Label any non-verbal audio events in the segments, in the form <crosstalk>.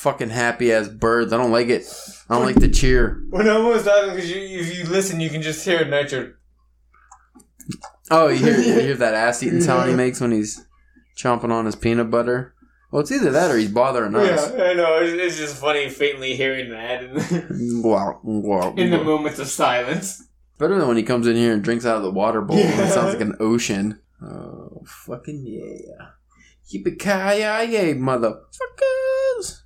fucking happy ass birds. I don't like it. I don't like the cheer. When I'm almost done, because you, if you listen, you can just hear Nitro. Oh, you hear, you hear that ass eating sound he <laughs> makes when he's chomping on his peanut butter? Well, it's either that or he's bothering us. Yeah, I know. It's, it's just funny faintly hearing that in, Wow, wow, in the moments of silence. Better than when he comes in here and drinks out of the water bowl. Yeah. It sounds like an ocean. Oh, fucking yeah. Yippee-ki-yay, motherfuckers.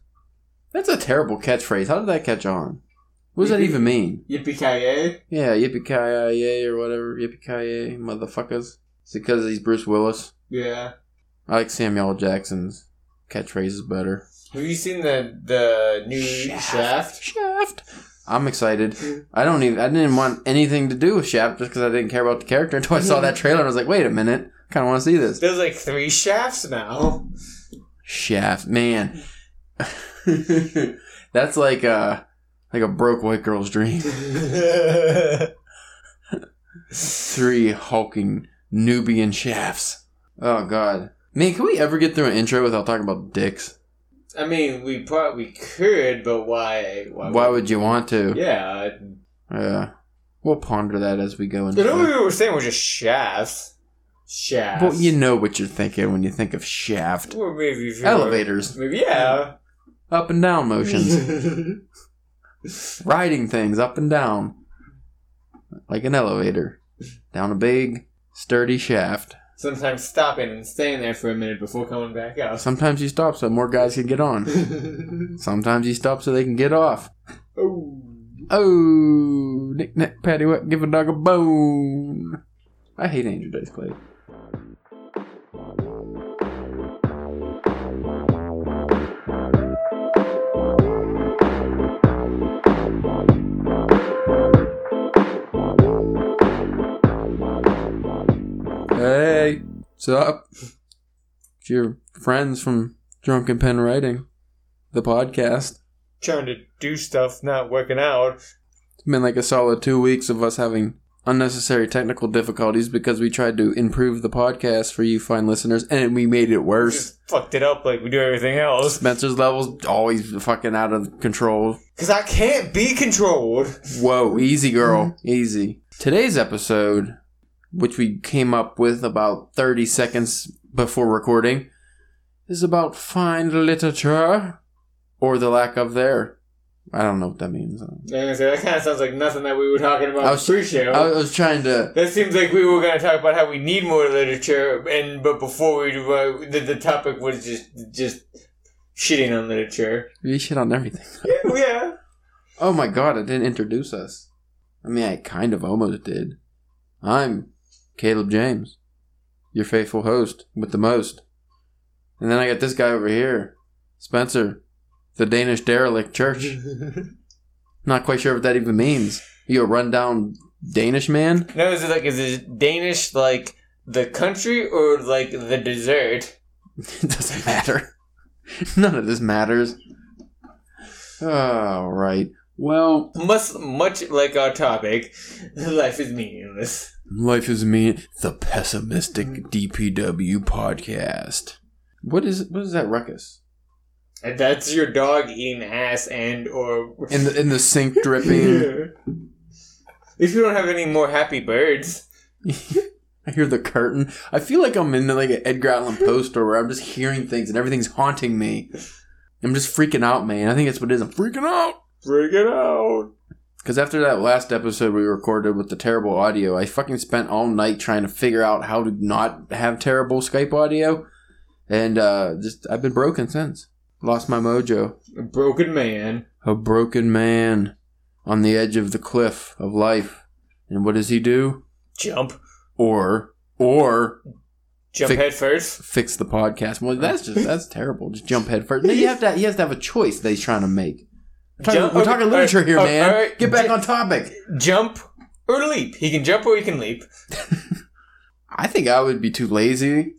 That's a terrible catchphrase. How did that catch on? What does that even mean? Yippee ki yay! Yeah, yippee-ki-yay or whatever. Yippee-ki-yay, motherfuckers. Is it because he's Bruce Willis? Yeah. I like Samuel L. Jackson's catchphrases better. Have you seen the the new Shaft? Shaft. I'm excited. I don't even. I didn't want anything to do with Shaft just because I didn't care about the character until I saw that trailer and I was like, wait a minute, I kind of want to see this. There's like three shafts now. Shaft, man. <laughs> That's like a like a broke white girl's dream. <laughs> Three hulking Nubian shafts. Oh god, man, can we ever get through an intro without talking about dicks? I mean, we probably could, but why? Why, Why would you want to? Yeah. Yeah, we'll ponder that as we go into. what it. we were saying was just shafts. Shafts. Well, you know what you're thinking when you think of shaft. Or maybe if you were- Elevators, Maybe yeah. Up and down motions, <laughs> riding things up and down, like an elevator, down a big, sturdy shaft. Sometimes stopping and staying there for a minute before coming back out. Sometimes you stop so more guys can get on. <laughs> Sometimes you stop so they can get off. oh. Oh, Nick Nack Patty Whack, give a dog a bone. I hate Andrew Dice Clay. Hey, what's up? It's your friends from Drunken Pen Writing, the podcast. Trying to do stuff, not working out. It's been like a solid two weeks of us having unnecessary technical difficulties because we tried to improve the podcast for you fine listeners and we made it worse. Just fucked it up like we do everything else. Spencer's levels always fucking out of control. Because I can't be controlled. Whoa, easy girl, easy. Today's episode, which we came up with about 30 seconds before recording, is about fine literature or the lack of there. I don't know what that means. I say, that kind of sounds like nothing that we were talking about I was- pre-show. I was trying to that seems like we were going to talk about how we need more literature, and but before we uh, the, the topic was just just shitting on literature. We shit on everything. <laughs> Yeah, yeah. Oh my god, it didn't introduce us. I mean, I kind of almost did. I'm Caleb James, your faithful host with the most. And then I got this guy over here, Spencer, the Danish derelict church. <laughs> Not quite sure what that even means. You a rundown Danish man? No, is it like is it Danish like the country or like the dessert? it <laughs> doesn't matter. None of this matters. All right. Well, Much much like our topic, <laughs> life is meaningless. Life is me, the pessimistic DPW podcast. What is what is that ruckus? And that's your dog eating ass and or In the in the sink <laughs> dripping. if you don't have any more happy birds. <laughs> I hear the curtain. I feel like I'm in like an Edgar Allan Poe store where I'm just hearing things and everything's haunting me. I'm just freaking out, man. I think that's what it is. I'm freaking out. It out. Because after that last episode we recorded with the terrible audio, I fucking spent all night trying to figure out how to not have terrible Skype audio. And uh, just I've been broken since. Lost my mojo. A broken man. A broken man on the edge of the cliff of life. And what does he do? Jump. Or or Jump Fi- head first. fix the podcast. Well, that's just that's terrible. Just jump head first. No, you have to. He has to have a choice that he's trying to make. We're talking, Jump- we're talking all literature right, here, all man. right, Get back ju- on topic. Jump or leap. He can jump or he can leap. <laughs> I think I would be too lazy.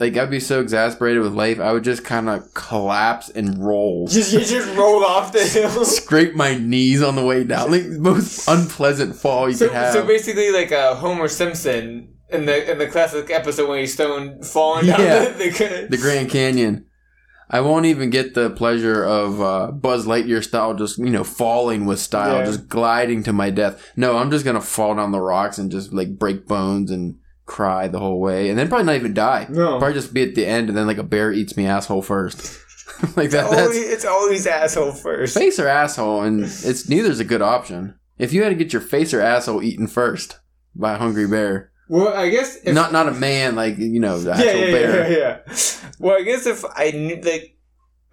Like I'd be so exasperated with life, I would just kind of collapse and roll, <laughs> Just you just roll off the <laughs> hill. scrape my knees on the way down. Like most unpleasant fall you So, could have. so basically, like uh, Homer Simpson in the in the classic episode when he's stone falling down Yeah. the, the the Grand Canyon. I won't even get the pleasure of uh, Buzz Lightyear style, just you know, falling with style, Yeah. just gliding to my death. No, I'm just gonna fall down the rocks and just like break bones and cry the whole way, and then probably not even die. No. Probably just be at the end, and then like a bear eats me asshole first. <laughs> like that. Always, That's it's always asshole first. face or asshole, and it's neither's a good option. If you had to get your face or asshole eaten first by a hungry bear, Well, I guess if, not not a man like you know the actual yeah, bear. yeah, yeah. Well, I guess if I knew, like,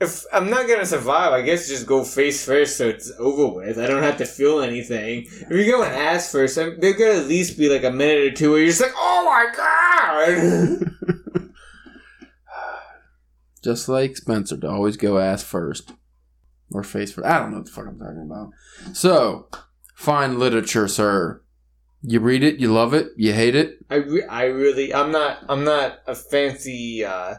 if I'm not gonna survive, I guess just go face first so it's over with. I don't have to feel anything. If you're going ass first, I'm, there could at least be like a minute or two where you're just like, oh my god. <laughs> Just like Spencer to always go ass first. Or face first. I don't know what the fuck I'm talking about. So, fine literature, sir. You read it, you love it, you hate it. I, re- I really, I'm not, I'm not a fancy uh,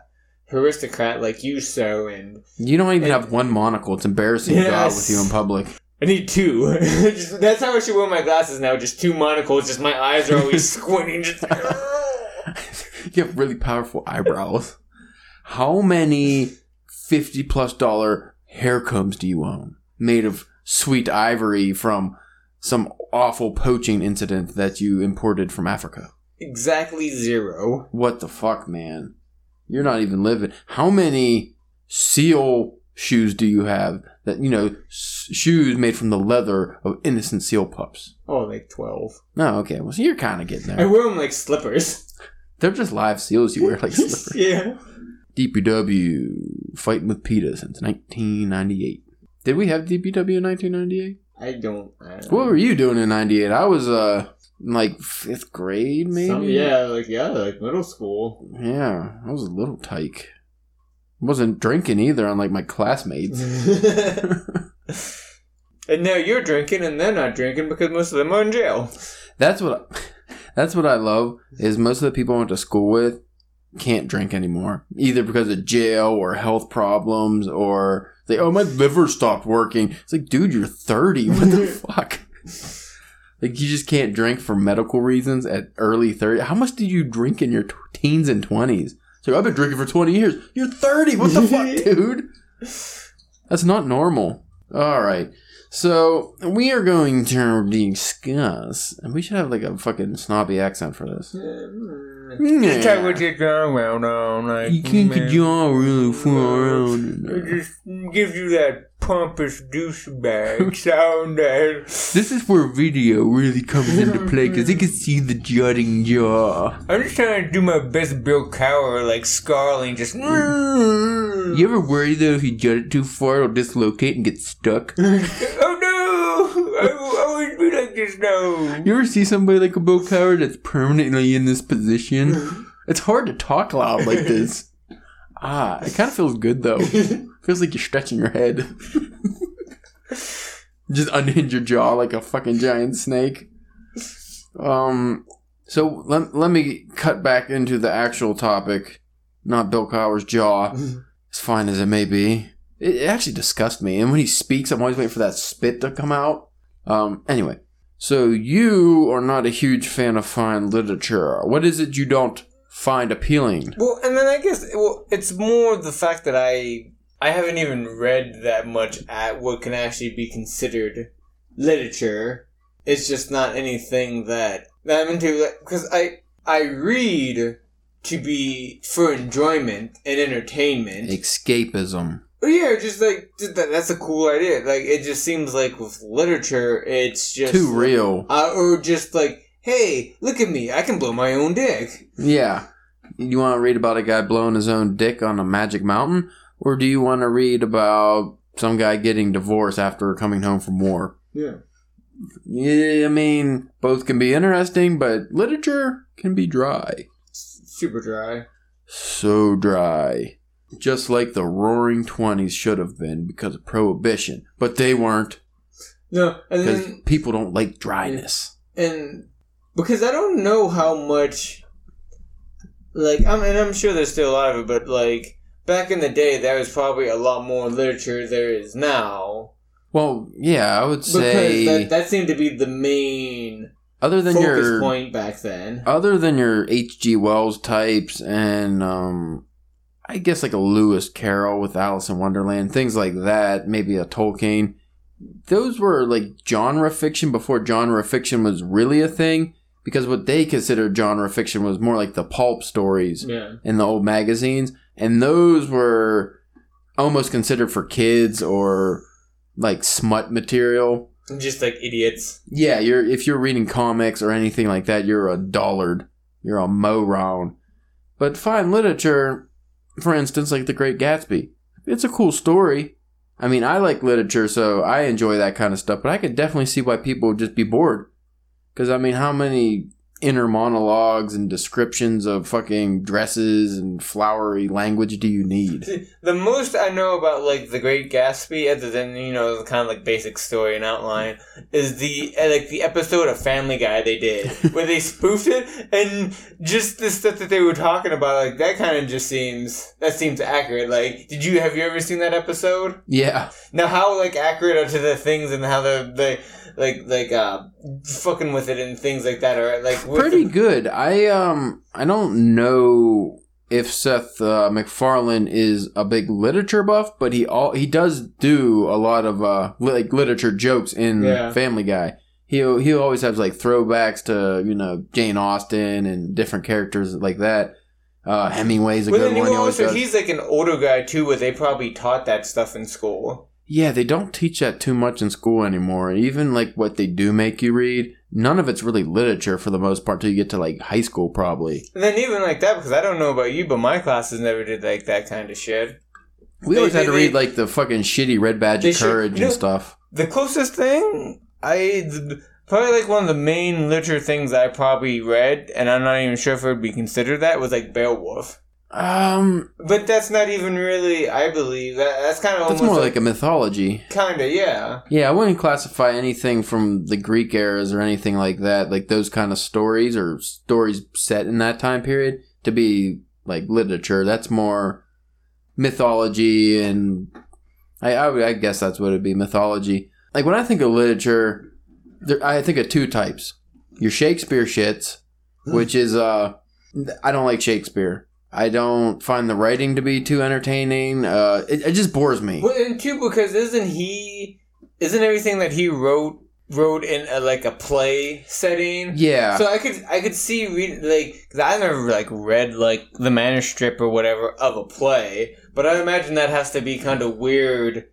aristocrat like you, so, and You don't even And- have one monocle. It's embarrassing to God Yes. with you in public. I need two. <laughs> Just- that's how I should wear my glasses now. Just two monocles. Just my eyes are always <laughs> squinting. Just. <laughs> you have really powerful eyebrows. How many fifty plus dollar hair combs do you own? Made of sweet ivory from some awful poaching incident that you imported from Africa. exactly zero. What the fuck, man? You're not even living. How many seal shoes do you have that, you know, s- shoes made from the leather of innocent seal pups? Oh, like twelve. No, okay. Well, so you're kind of getting there I wear them like slippers. They're just live seals you wear like <laughs> slippers. yeah. DPW fighting with PETA since 1998. Did we have DPW in 1998? I don't. I don't What were you doing in 98? I was, uh, in, like fifth grade, maybe? Some, yeah, like yeah, like middle school. Yeah, I was a little tyke. Wasn't drinking either, unlike my classmates. <laughs> <laughs> and now you're drinking, and they're not drinking because most of them are in jail. That's what <laughs> that's what I love is most of the people I went to school with can't drink anymore, either because of jail or health problems or they oh my liver stopped working. It's like, dude, you're thirty. What the <laughs> fuck? Like you just can't drink for medical reasons at early thirty. How much did you drink in your t- teens and twenties? So I've been drinking for twenty years. You're thirty. What the fuck, <laughs> dude? That's not normal. All right. So we are going to discuss, and we should have like a fucking snobby accent for this. Hmm. Just talk with your jaw around on, like You can't get man. jaw really far around. It just gives you that pompous douchebag <laughs> sound. That This is where video really comes into play because you can <laughs> see the jutting jaw. I'm just trying to do my best, Bill Cowher, like scarling, just. You ever worry though if you jut it too far, it'll dislocate and get stuck? <laughs> oh no! I will always be like this now. You ever see somebody like a Bill Cowher that's permanently in this position? <laughs> It's hard to talk loud like this. <laughs> Ah, it kind of feels good though. <laughs> feels like you're stretching your head. Just unhinge your jaw like a fucking giant snake. Um, so let, let me cut back into the actual topic. Not Bill Cowher's jaw, as fine as it may be. It, it actually disgusts me. And when he speaks, I'm always waiting for that spit to come out. Um, anyway, so you are not a huge fan of fine literature. What is it you don't find appealing? Well, and then I guess well, it's more the fact that I I haven't even read that much at what can actually be considered literature. It's just not anything that, that I'm into because I I read to be for enjoyment and entertainment. Escapism. Yeah, just like that's a cool idea. Like it just seems like with literature, it's just Too real. uh, or just like, hey, look at me, I can blow my own dick. Yeah. You want to read about a guy blowing his own dick on a magic mountain? Or do you want to read about some guy getting divorced after coming home from war? Yeah. Yeah, I mean, both can be interesting, but literature can be dry. Super dry. So dry. Just like the roaring 20s should have been because of prohibition. But they weren't No, and because then people don't like dryness. and because I don't know how much, like, I'm and I'm sure there's still a lot of it, but like back in the day, there was probably a lot more literature there is now Well, yeah, I would because say that that seemed to be the main other than focus your point back then. other than your H.G. Wells types and um I guess like a Lewis Carroll with Alice in Wonderland, things like that, maybe a Tolkien. Those were like genre fiction before genre fiction was really a thing because what they considered genre fiction was more like the pulp stories Yeah. in the old magazines, and those were almost considered for kids or like smut material. Just like idiots. Yeah, you're if you're reading comics or anything like that, you're a dullard. You're a moron. But fine literature, for instance, like The Great Gatsby, it's a cool story. I mean, I like literature, so I enjoy that kind of stuff. But I could definitely see why people would just be bored. Because I mean, how many inner monologues and descriptions of fucking dresses and flowery language do you need? The most I know about like the Great Gatsby, other than you know the kind of like basic story and outline, is the uh, like the episode of Family Guy they did <laughs> where they spoofed it, and just the stuff that they were talking about, like that kind of just seems that seems accurate. Like, did you have you ever seen that episode? Yeah, Now, how like accurate are to the things and how the they like like uh fucking with it and things like that are like pretty the- good. I um I don't know if Seth uh, MacFarlane is a big literature buff, but he all he does do a lot of uh li- like literature jokes in Yeah. Family Guy. He he always has like throwbacks to you know Jane Austen and different characters like that. Uh, Hemingway's a But good one. He also does. he's like an older guy too, where they probably taught that stuff in school. Yeah, they don't teach that too much in school anymore. Even like what they do make you read, none of it's really literature for the most part till you get to like high school, probably. And then even like that, because I don't know about you, but my classes never did like that kind of shit. We They- always had they- to they- read like the fucking shitty Red Badge of should- Courage and know- stuff. The closest thing I probably like one of the main literature things I probably read, and I'm not even sure if it would be considered that was like Beowulf. Um, But that's not even really, I believe that that's kind of that's more like, like a mythology. kind of yeah. Yeah, I wouldn't classify anything from the Greek eras or anything like that, like those kind of stories or stories set in that time period, to be like literature. That's more mythology, and I, I, I guess that's what it'd be mythology. Like when I think of literature, there, I think of two types: your Shakespeare shits, which is uh, I don't like Shakespeare. I don't find the writing to be too entertaining. Uh, it, it just bores me. Well, and two because isn't he? Isn't everything that he wrote wrote in a, like a play setting? Yeah. So I could I could see read like cause I never like read like the manuscript or whatever of a play, but I imagine that has to be kind of weird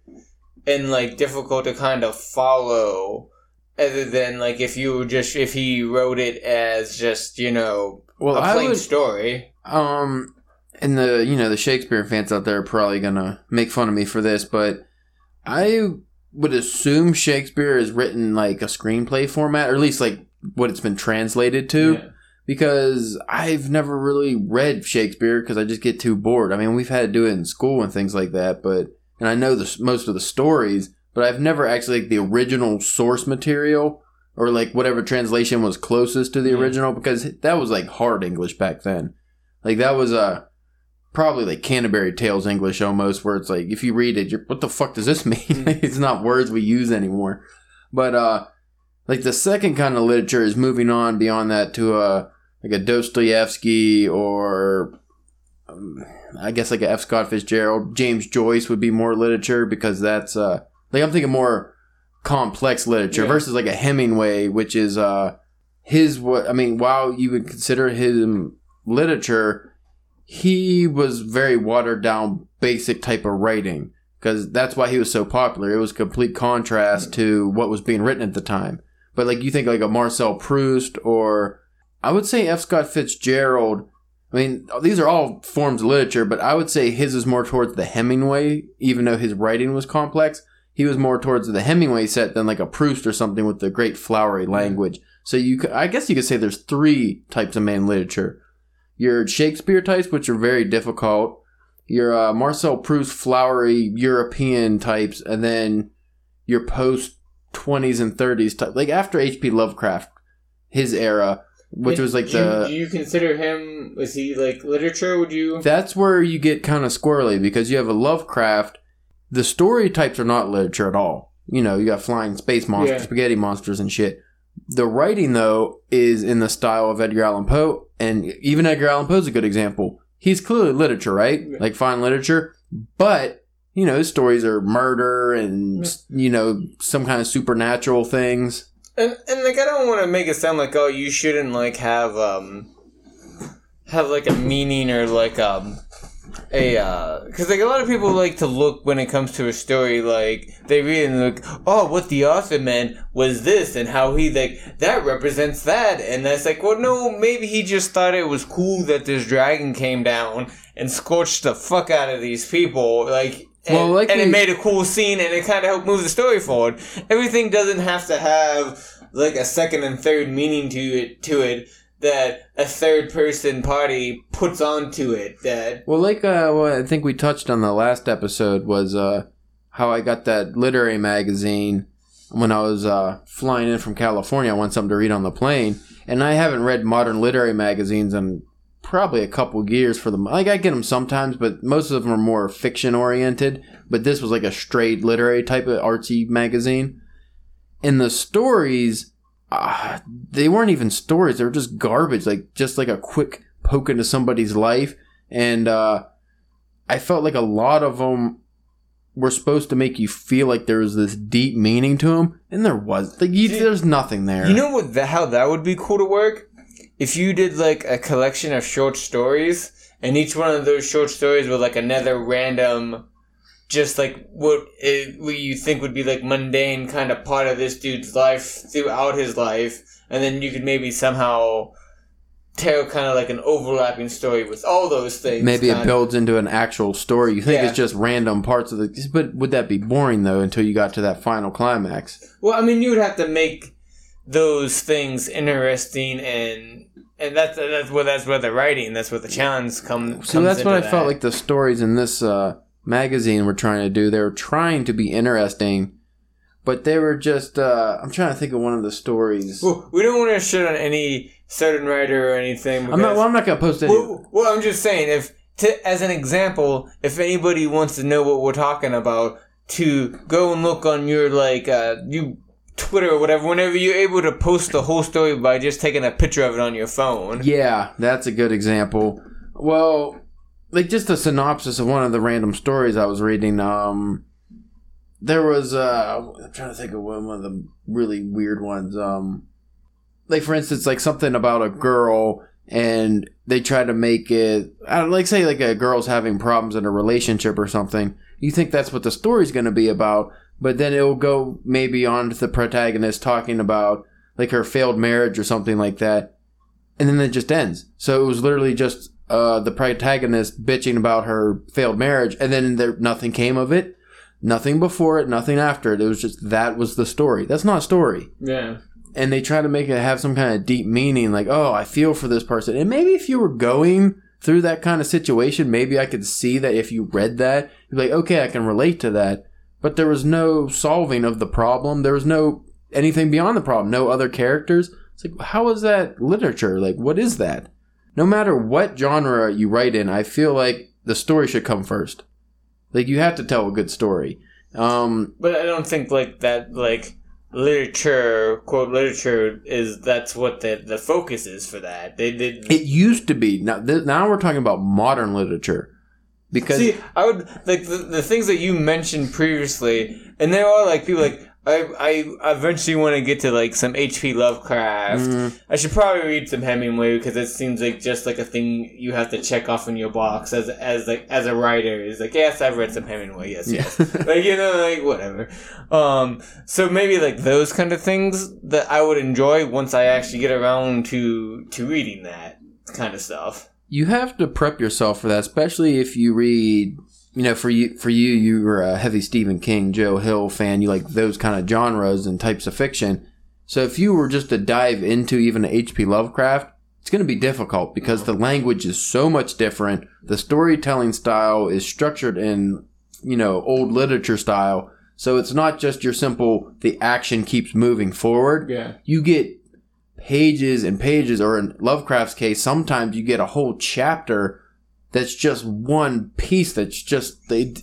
and like difficult to kind of follow. Other than like if you just if he wrote it as just you know well, a plain would story. Um, and the you know the Shakespeare fans out there are probably gonna make fun of me for this, but I would assume Shakespeare is written like a screenplay format, or at least like what it's been translated to. Yeah. Because I've never really read Shakespeare because I just get too bored. I mean, we've had to do it in school and things like that, but and I know the most of the stories, but I've never actually like the original source material or like whatever translation was closest to the Yeah. original because that was like hard English back then. Like that was uh, probably like Canterbury Tales English almost, where it's like if you read it, you're what the fuck does this <laughs> mean? Mm. it's not words we use anymore. But uh, like the second kind of literature is moving on beyond that to a like a Dostoevsky or um, I guess like a F. Scott Fitzgerald. James Joyce would be more literature because that's uh like I'm thinking more complex literature Yeah. versus like a Hemingway, which is uh his what I mean. While you would consider him literature, he was very watered down, basic type of writing because that's why he was so popular. It was complete contrast to what was being written at the time. But like you think like a Marcel Proust or I would say F. Scott Fitzgerald. I mean, these are all forms of literature, but I would say his is more towards the Hemingway, even though his writing was complex. He was more towards the Hemingway set than like a Proust or something with the great flowery language. So you, could, I guess you could say there's three types of main literature: your Shakespeare types, which are very difficult, your uh, Marcel Proust flowery European types, and then your post 20s and 30s type, like after H.P. Lovecraft, his era, which And was like do you- the do you consider him? Was he like literature? Would you? that's where you get kind of squirrely because you have a Lovecraft. The story types are not literature at all. You know, you got flying space monsters, Yeah. spaghetti monsters, and shit. The writing, though, is in the style of Edgar Allan Poe, and even Edgar Allan Poe is a good example. he's clearly literature, right? Yeah. Like fine literature, but you know, his stories are murder and you know some kind of supernatural things. And and like I don't want to make it sound like oh you shouldn't like have um have like a meaning or like um a uh because like a lot of people like to look when it comes to a story like they read and look oh what the author meant was this and how he like that represents that. And that's like well no maybe he just thought it was cool that this dragon came down and scorched the fuck out of these people like and, Well, like and it made a cool scene and it kind of helped move the story forward. Everything doesn't have to have like a second and third meaning to it to it that a third person party puts onto it that Well, like uh, I think we touched on the last episode was uh, how I got that literary magazine when I was uh, flying in from California. I wanted something to read on the plane, and I haven't read modern literary magazines in probably a couple years for them. Like I get them sometimes, but most of them are more fiction oriented. But this was like a straight literary type of artsy magazine, and the stories. Uh, they weren't even stories; they were just garbage. Like just like a quick poke into somebody's life, and uh, I felt like a lot of them were supposed to make you feel like there was this deep meaning to them, and there was. Like, you, there's nothing there. you know what the, how that would be cool to work if you did like a collection of short stories and each one of those short stories was like another random just like what it, what you think would be like mundane kind of part of this dude's life throughout his life and then you could maybe somehow tell kind of like an overlapping story with all those things Maybe it kind of- builds into an actual story. You think Yeah. it's just random parts of the. But would that be boring though until you got to that final climax? Well, I mean, you would have to make those things interesting, and and that's that's where that's where the writing, that's where the challenge come, comes. So that's what I felt like the stories in this uh, magazine were trying to do. They were trying to be interesting, but they were just. Uh, I'm trying to think of one of the stories. Well, we don't want to shit on any certain writer or anything. I'm not. Well, I'm not gonna post any. well, well, I'm just saying, if to, as an example, if anybody wants to know what we're talking about, to go and look on your like uh, you Twitter or whatever, whenever you're able to post the whole story by just taking a picture of it on your phone. Yeah, that's a good example. Well, like just a synopsis of one of the random stories I was reading. Um, there was uh, I'm trying to think of one of the really weird ones. Um, like for instance, like something about a girl and they try to make it. I don't like say like a girl's having problems in a relationship or something. You think that's what the story's going to be about, but then it'll go maybe on to the protagonist talking about like her failed marriage or something like that and then it just ends. So it was literally just uh, the protagonist bitching about her failed marriage, and then there nothing came of it. Nothing before it, nothing after it. It was just that was the story. That's not a story. Yeah. And they try to make it have some kind of deep meaning, like, oh, I feel for this person. And maybe if you were going through that kind of situation, maybe I could see that if you read that, you'd be like, okay, I can relate to that. But there was no solving of the problem. There was no anything beyond the problem. No other characters. It's like, how is that literature? Like, what is that? No matter what genre you write in, I feel like the story should come first. Like, you have to tell a good story. Um, But I don't think like that like literature quote literature is that's what the the focus is for that. They did it used to be. Now, th- now we're talking about modern literature. Because see I would like the, the things that you mentioned previously, and there are like people like I I eventually want to get to like some H.P. Lovecraft. Mm, I should probably read some Hemingway because it seems like just like a thing you have to check off in your box as as like as a writer is like yes I've read some Hemingway yes yes <laughs> like you know like whatever um so maybe like those kind of things that i would enjoy once i actually get around to to reading that kind of stuff you have to prep yourself for that, especially if you read. You know, for you, for you, you were a heavy Stephen King, Joe Hill fan. You like those kind of genres and types of fiction. So if you were just to dive into even H.P. Lovecraft, it's going to be difficult because the language is so much different. The storytelling style is structured in, you know, old literature style. So it's not just your simple, the action keeps moving forward. yeah You get pages and pages, or in Lovecraft's case, sometimes you get a whole chapter that's just one piece that's just, they,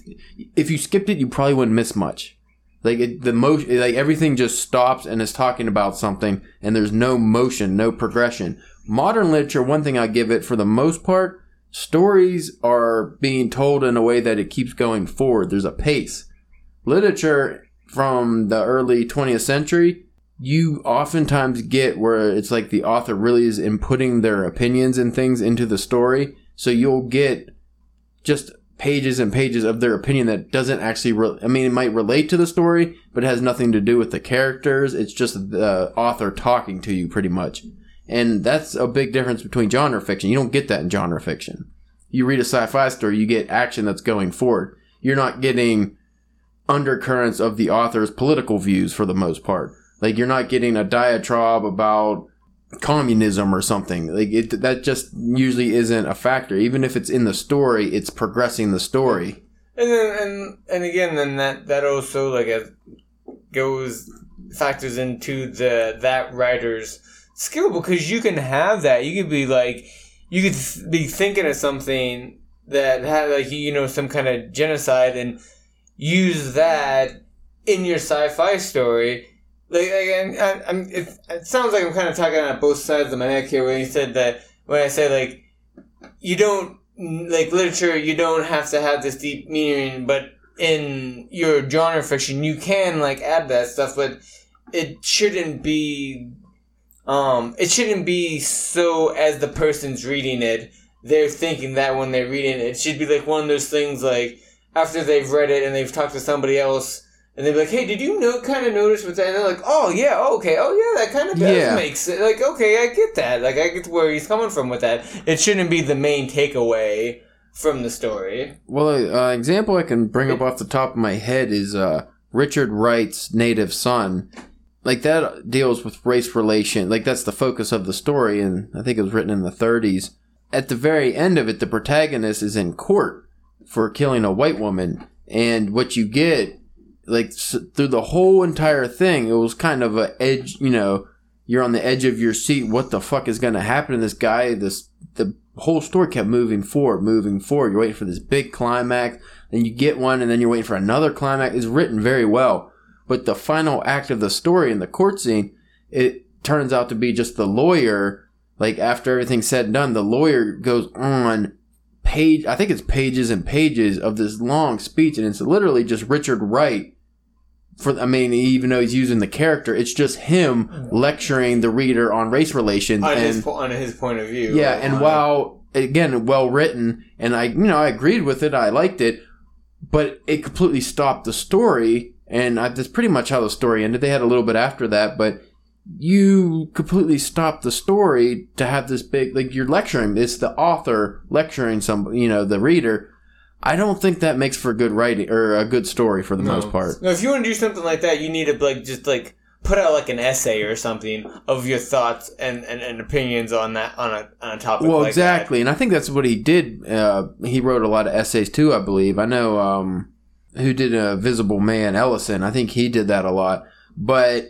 if you skipped it, you probably wouldn't miss much. Like it, the motion, like everything just stops and is talking about something, and there's no motion, no progression. Modern literature, one thing I give it for the most part, stories are being told in a way that it keeps going forward. There's a pace. Literature from the early 20th century, you oftentimes get where it's like the author really is inputting their opinions and things into the story. So you'll get just pages and pages of their opinion that doesn't actually, re- I mean, it might relate to the story, but it has nothing to do with the characters. It's just the author talking to you pretty much. And that's a big difference between genre fiction. You don't get that in genre fiction. You read a sci-fi story, you get action that's going forward. You're not getting undercurrents of the author's political views for the most part. Like you're not getting a diatribe about communism or something. Like it, that just usually isn't a factor. Even if it's in the story, it's progressing the story. And then, and and again, then that that also like a, goes factors into the that writer's skill because you can have that. You could be like, you could be thinking of something that had like you know some kind of genocide and use that in your sci-fi story. Like, I'm, it, it sounds like I'm kind of talking on both sides of my neck here when you said that when I say like you don't like literature, you don't have to have this deep meaning, but in your genre fiction, you can like add that stuff, but it shouldn't be um, it shouldn't be so as the person's reading it, they're thinking that when they're reading it. It should be like one of those things like after they've read it and they've talked to somebody else and they'd be like, "Hey, did you know kind of notice what's that?" And they're like, "Oh yeah, oh, okay, oh yeah, that kind of does Yeah. make sense. Like, okay, I get that. Like, I get where he's coming from with that. It shouldn't be the main takeaway from the story. Well, an uh, example I can bring up off the top of my head is uh, Richard Wright's Native Son. Like that deals with race relation. Like that's the focus of the story, and I think it was written in the 30s. At the very end of it, the protagonist is in court for killing a white woman, and what you get, like through the whole entire thing, it was kind of a edge. You know, you're on the edge of your seat. What the fuck is going to happen to this guy? This the whole story kept moving forward, moving forward. You're waiting for this big climax, then you get one, and then you're waiting for another climax. It's written very well, but the final act of the story in the court scene, it turns out to be just the lawyer. Like after everything's said and done, the lawyer goes on page. I think it's pages and pages of this long speech, and it's literally just Richard Wright. For I mean, even though he's using the character, it's just him lecturing the reader on race relations On and his po- on his point of view. yeah, and On- while again well written, and I you know I agreed with it, I liked it, but it completely stopped the story, and I, that's pretty much how the story ended. They had a little bit after that, but you completely stopped the story to have this big like you're lecturing. It's the author lecturing some you know the reader. I don't think that makes for good writing or a good story for the No. most part. No, if you want to do something like that, you need to like just like put out like an essay or something of your thoughts and, and, and opinions on that on a on a topic. Well, like exactly, and I think that's what he did. Uh, he wrote a lot of essays too, I believe. I know um, who did Invisible Man, Ellison. I think he did that a lot. But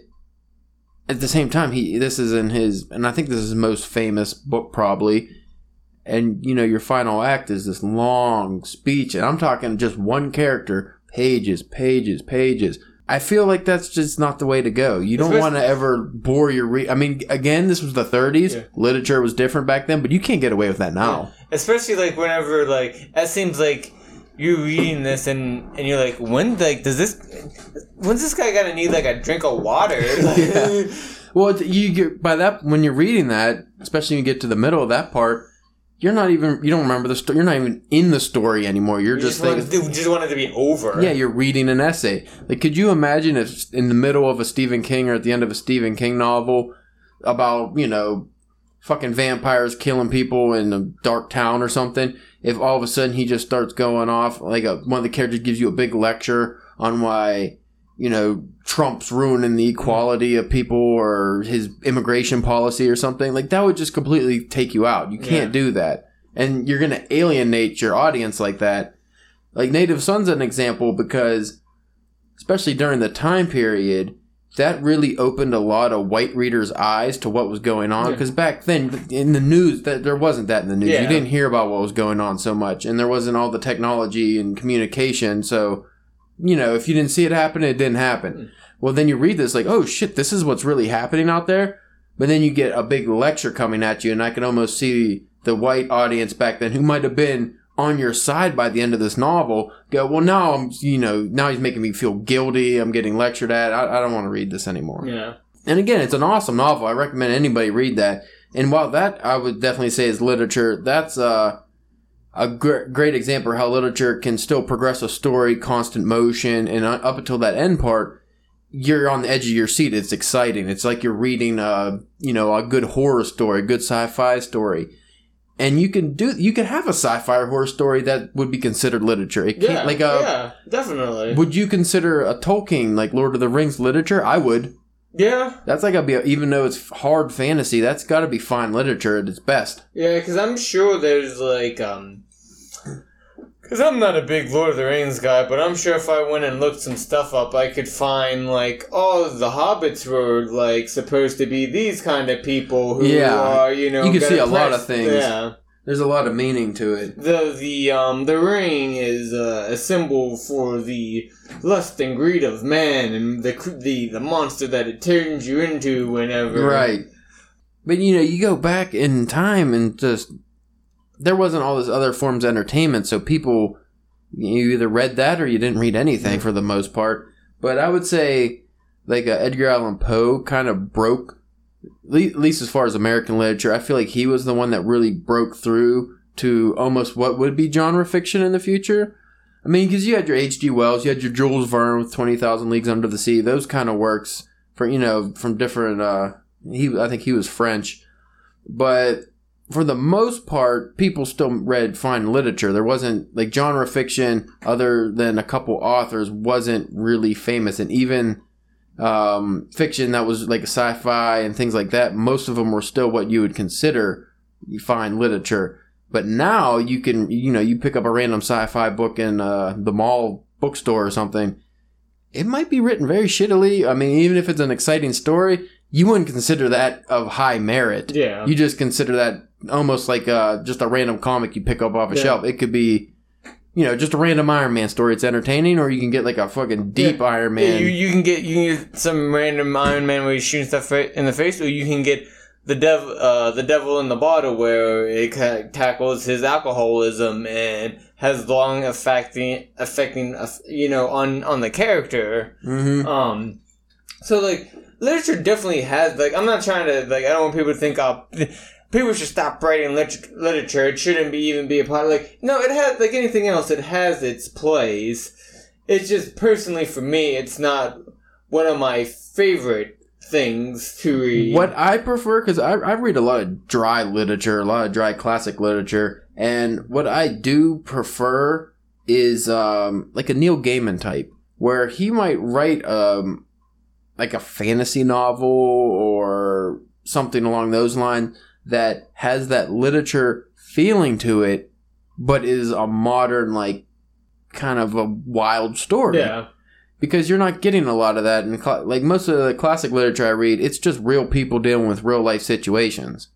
at the same time, he this is in his, and I think this is his most famous book probably. And you know, your final act is this long speech, and I'm talking just one character, pages, pages, pages. I feel like that's just not the way to go. You don't want to ever bore your re- I mean, again, this was the 30s. Yeah. Literature was different back then, but you can't get away with that now. that. Especially like whenever like that seems like you're reading this and and you're like, when like does this when's this guy gonna need like a drink of water? <laughs> Yeah. Well, you get by that when you're reading that, especially when you get to the middle of that part, you're not even you don't remember the story. You're not even in the story anymore. You're You just, just, want, thinking, to, just want it to be over. yeah, you're reading an essay. Like, could you imagine if in the middle of a Stephen King or at the end of a Stephen King novel about you know fucking vampires killing people in a dark town or something? If all of a sudden he just starts going off like a, one of the characters gives you a big lecture on why you know Trump's ruining the equality of people or his immigration policy or something like that would just completely take you out. You can't do that, and you're gonna alienate your audience like that. Like Native Son's an example because, especially during the time period, that really opened a lot of white readers' eyes to what was going on. Yeah. Because back then, in the news, that there wasn't that in the news. Yeah. You didn't hear about what was going on so much, and there wasn't all the technology and communication. So, you know, if you didn't see it happen, it didn't happen. Well, then you read this like, oh shit, this is what's really happening out there. But then you get a big lecture coming at you, and I can almost see the white audience back then who might have been on your side by the end of this novel go, well, now I'm, you know, now he's making me feel guilty. I'm getting lectured at. I, I don't want to read this anymore. Yeah. And again, it's an awesome novel. I recommend anybody read that. And while that I would definitely say is literature, that's uh, a gr- great example of how literature can still progress a story, constant motion, and uh, up until that end part, you're on the edge of your seat. It's exciting. It's like you're reading a you know a good horror story, a good sci-fi story. And you can do you can have a sci-fi or horror story that would be considered literature. It can't Yeah. like a yeah. Definitely. would you consider a Tolkien like Lord of the Rings literature? I would. yeah. That's like a be even though it's hard fantasy, that's got to be fine literature at its best. Yeah, because I'm sure there's like um. Because I'm not a big Lord of the Rings guy, but I'm sure if I went and looked some stuff up, I could find like, oh, the hobbits were like supposed to be these kind of people who Yeah. are, you know, You can see a lot of things. Yeah. There's a lot of meaning to it. The the um the ring is uh, a symbol for the lust and greed of man and the the the monster that it turns you into whenever. Right. But you know, you go back in time and just there wasn't all this other forms of entertainment, so people you either read that or you didn't read anything for the most part. But I would say like uh, Edgar Allan Poe kind of broke le- at least as far as American literature, I feel like he was the one that really broke through to almost what would be genre fiction in the future. I mean, because you had your H.G. Wells, you had your Jules Verne with Twenty Thousand Leagues Under the Sea. Those kind of works for you know from different. uh He, I think he was French, but for the most part, people still read fine literature. There wasn't like genre fiction, other than a couple authors, wasn't really famous, and even um, fiction that was like sci-fi and things like that. Most of them were still what you would consider fine literature. But now you can, you know, you pick up a random sci-fi book in uh, the mall bookstore or something. It might be written very shittily. I mean, even if it's an exciting story, you wouldn't consider that of high merit. Yeah. You just consider that almost like uh, just a random comic you pick up off a Yeah. shelf. It could be, you know, just a random Iron Man story. It's entertaining, or you can get like a fucking deep Iron Yeah, Man. you, you can get you can get some random Iron Man where he's shooting stuff in the face, or you can get the devil uh, the devil in the bottle where it ca- tackles his alcoholism and has long affecting affecting uh, you know on on the character. hmm Um, so like literature definitely has like I'm not trying to like I don't want people to think oh people should stop writing lit- literature. It shouldn't be even be a part Of, like no it has like anything else it has its place. It's just personally for me it's not one of my favorite things to read. What I prefer, because I, I read a lot of dry literature, a lot of dry classic literature, and what I do prefer is um, like a Neil Gaiman type, where he might write um, like a fantasy novel or something along those lines that has that literature feeling to it, but is a modern, like, kind of a wild story Yeah. because you're not getting a lot of that in cla like most of the classic literature I read. It's just real people dealing with real life situations.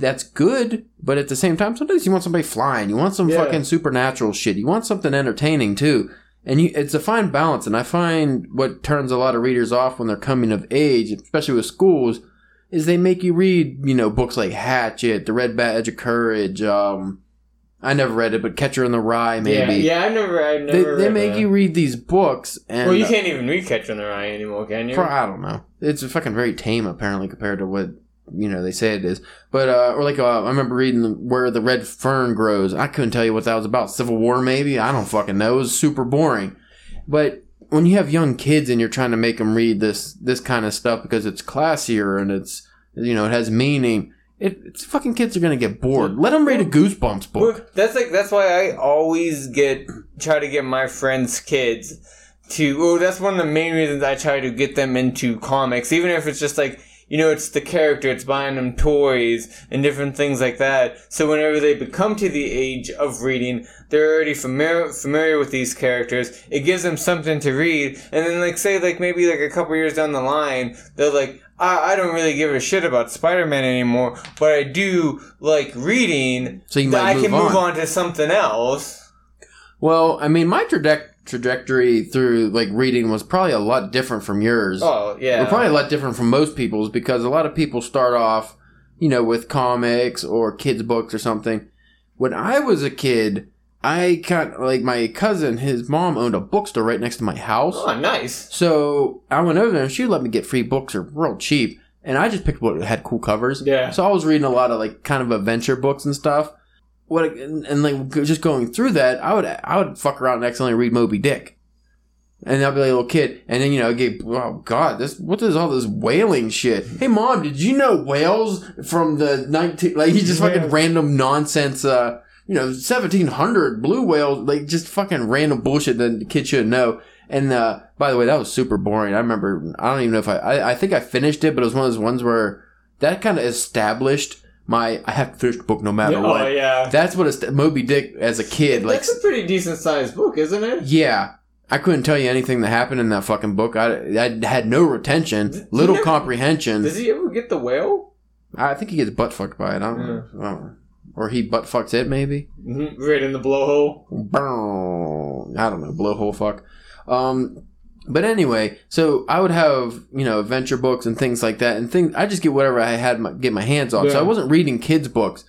That's good, but at the same time, sometimes you want somebody flying. You want some Yeah. fucking supernatural shit. You want something entertaining too. And you, it's a fine balance. And I find what turns a lot of readers off when they're coming of age, especially with schools, is they make you read, you know, books like Hatchet, The Red Badge of Courage. Um, I never read it, but Catcher in the Rye, maybe. Yeah, yeah, I never, I never. They, they make that. you read these books, and Well, you can't even read Catcher in the Rye anymore, can you? I don't know. It's fucking very tame apparently compared to what you know they say it is. But uh, or like uh, I remember reading where the red fern grows. I couldn't tell you what that was about. Civil War maybe. I don't fucking know. It was super boring. But when you have young kids and you're trying to make them read this this kind of stuff because it's classier and it's you know it has meaning. It, it's fucking kids are gonna get bored. Let them read a Goosebumps book. That's like that's why I always get try to get my friends' kids to. Oh, that's one of the main reasons I try to get them into comics, even if it's just like you know, it's the character, it's buying them toys and different things like that. So whenever they become to the age of reading, they're already familiar familiar with these characters. It gives them something to read, and then like say like maybe like a couple years down the line, they're like. I, I don't really give a shit about Spider-Man anymore, but I do like reading. So you might I move can move on. on to something else. Well, I mean, my traje- trajectory through like reading was probably a lot different from yours. Oh yeah, We're probably a lot different from most people's because a lot of people start off you know, with comics or kids books or something. When I was a kid, I kind of like my cousin, his mom owned a bookstore right next to my house. Oh, nice. So I went over there and she let me get free books or real cheap. And I just picked what had cool covers. Yeah. So I was reading a lot of like kind of adventure books and stuff. What and, and like just going through that, I would I would fuck around and accidentally read Moby Dick. And I'd be like a little kid, and then you know, get oh god, this what is all this whaling shit? Hey mom, did you know whales from the nineteen? Like he just fucking Yeah. random nonsense. uh you know, seventeen hundred blue whales, like just fucking random bullshit that the kid should know. And uh by the way, that was super boring. I remember, I don't even know if I, I, I think I finished it, but it was one of those ones where that kind of established my I have to finish the book no matter Yeah, what. Oh, yeah. That's what est- Moby Dick as a kid like. That's a pretty decent sized book, isn't it? Yeah. I couldn't tell you anything that happened in that fucking book. I, I had no retention, little never- comprehension. Does he ever get the whale? I think he gets butt fucked by it. I don't, know. I don't. Or he butt fucks it, maybe. Mm-hmm. Right in the blowhole. I don't know, blowhole fuck. Um, but anyway, so I would have you know adventure books and things like that, and things I just get whatever I had my, get my hands on. So I wasn't reading kids books,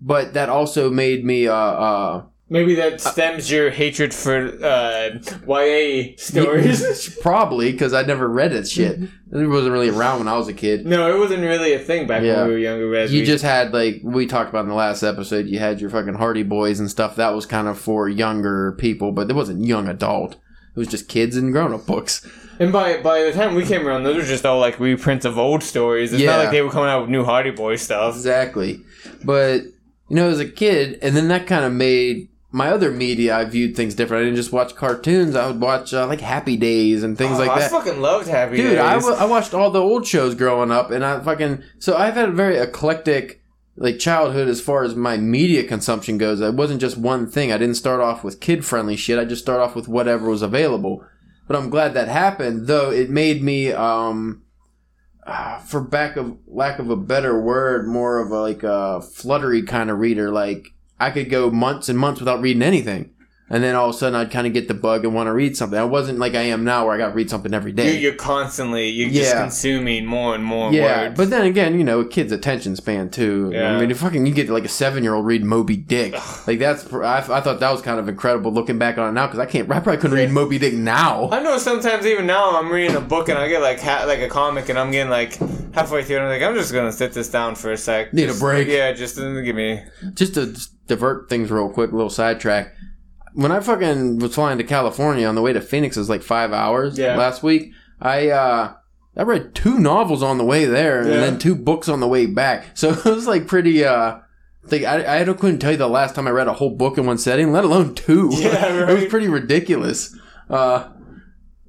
but that also made me uh uh Maybe that stems your hatred for uh, YA stories. <laughs> probably because I never read it shit. <laughs> It wasn't really around when I was a kid. no, it wasn't really a thing back Yeah. when we were younger. As You we- just had like we talked about in the last episode. You had your fucking Hardy Boys and stuff. That was kind of for younger people, but it wasn't young adult. It was just kids and grown up books. And by by the time we came around, those were just all like reprints of old stories. It's Yeah. not like they were coming out with new Hardy Boy stuff. Exactly. But, you know, as a kid, and then that kind of made my other media, I viewed things different. I didn't just watch cartoons, I would watch uh, like Happy Days and things Oh, like I that. I fucking loved Happy Days. Dude, Days. I, w- I watched all the old shows growing up, and I fucking. So I've had a very eclectic. Like childhood, as far as my media consumption goes, it wasn't just one thing. I didn't start off with kid friendly shit. I just start off with whatever was available. But I'm glad that happened, though it made me, um, uh, for back of lack of a better word, more of a, like a fluttery kind of reader. Like I could go months and months without reading anything, and then all of a sudden I'd kind of get the bug and want to read something. I wasn't like I am now, where I got to read something every day. You're, you're constantly you're just consuming more and more yeah, words. but then again, you know, a kid's attention span too. Yeah. I mean, if fucking you get like a seven year old read Moby Dick, like that's I, I thought that was kind of incredible looking back on it now because I can't. I probably couldn't read Moby Dick now. I know sometimes even now I'm reading a book and I get like ha- like a comic and I'm getting like halfway through and I'm like I'm just gonna sit this down for a sec. Need a break. Yeah, just uh, give me. Just to just divert things real quick, a little sidetrack. When I fucking was flying to California on the way to Phoenix, it was like five hours Yeah. last week. I uh I read two novels on the way there and Yeah. then two books on the way back. <laughs> So it was like pretty uh. Like I, I couldn't tell you the last time I read a whole book in one setting, let alone two. <laughs> Yeah, <laughs> it was pretty ridiculous. Uh,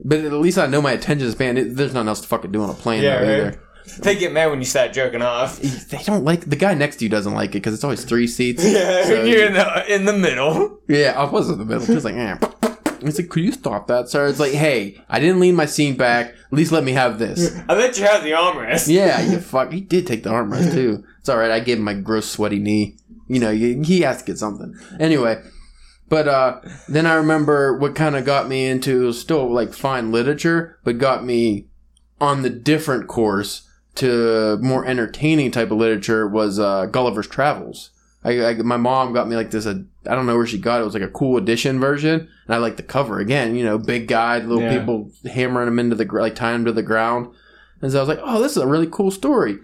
but at least I know my attention span. It, there's nothing else to fucking do on a plane Yeah, right. either. They get mad when you start jerking off. They don't like the guy next to you doesn't like it because it's always three seats. Yeah, So- you're in the in the middle. yeah, I was in the middle. Just like, eh. He's like, could you stop that, sir? It's like, hey, I didn't lean my seat back. At least let me have this. I let you have the armrest. Yeah, you fuck. He did take the armrest too. It's all right. I gave him my gross sweaty knee. You know, he he has to get something anyway. But uh, then I remember what kind of got me into still like fine literature, but got me on the different course to more entertaining type of literature was uh, Gulliver's Travels. I, I my mom got me like this. Uh, I don't know where she got it. It was like a cool edition version, and I like the cover again. You know, big guy, little Yeah. people hammering him into the like tying him to the ground. And so I was like, oh, this is a really cool story.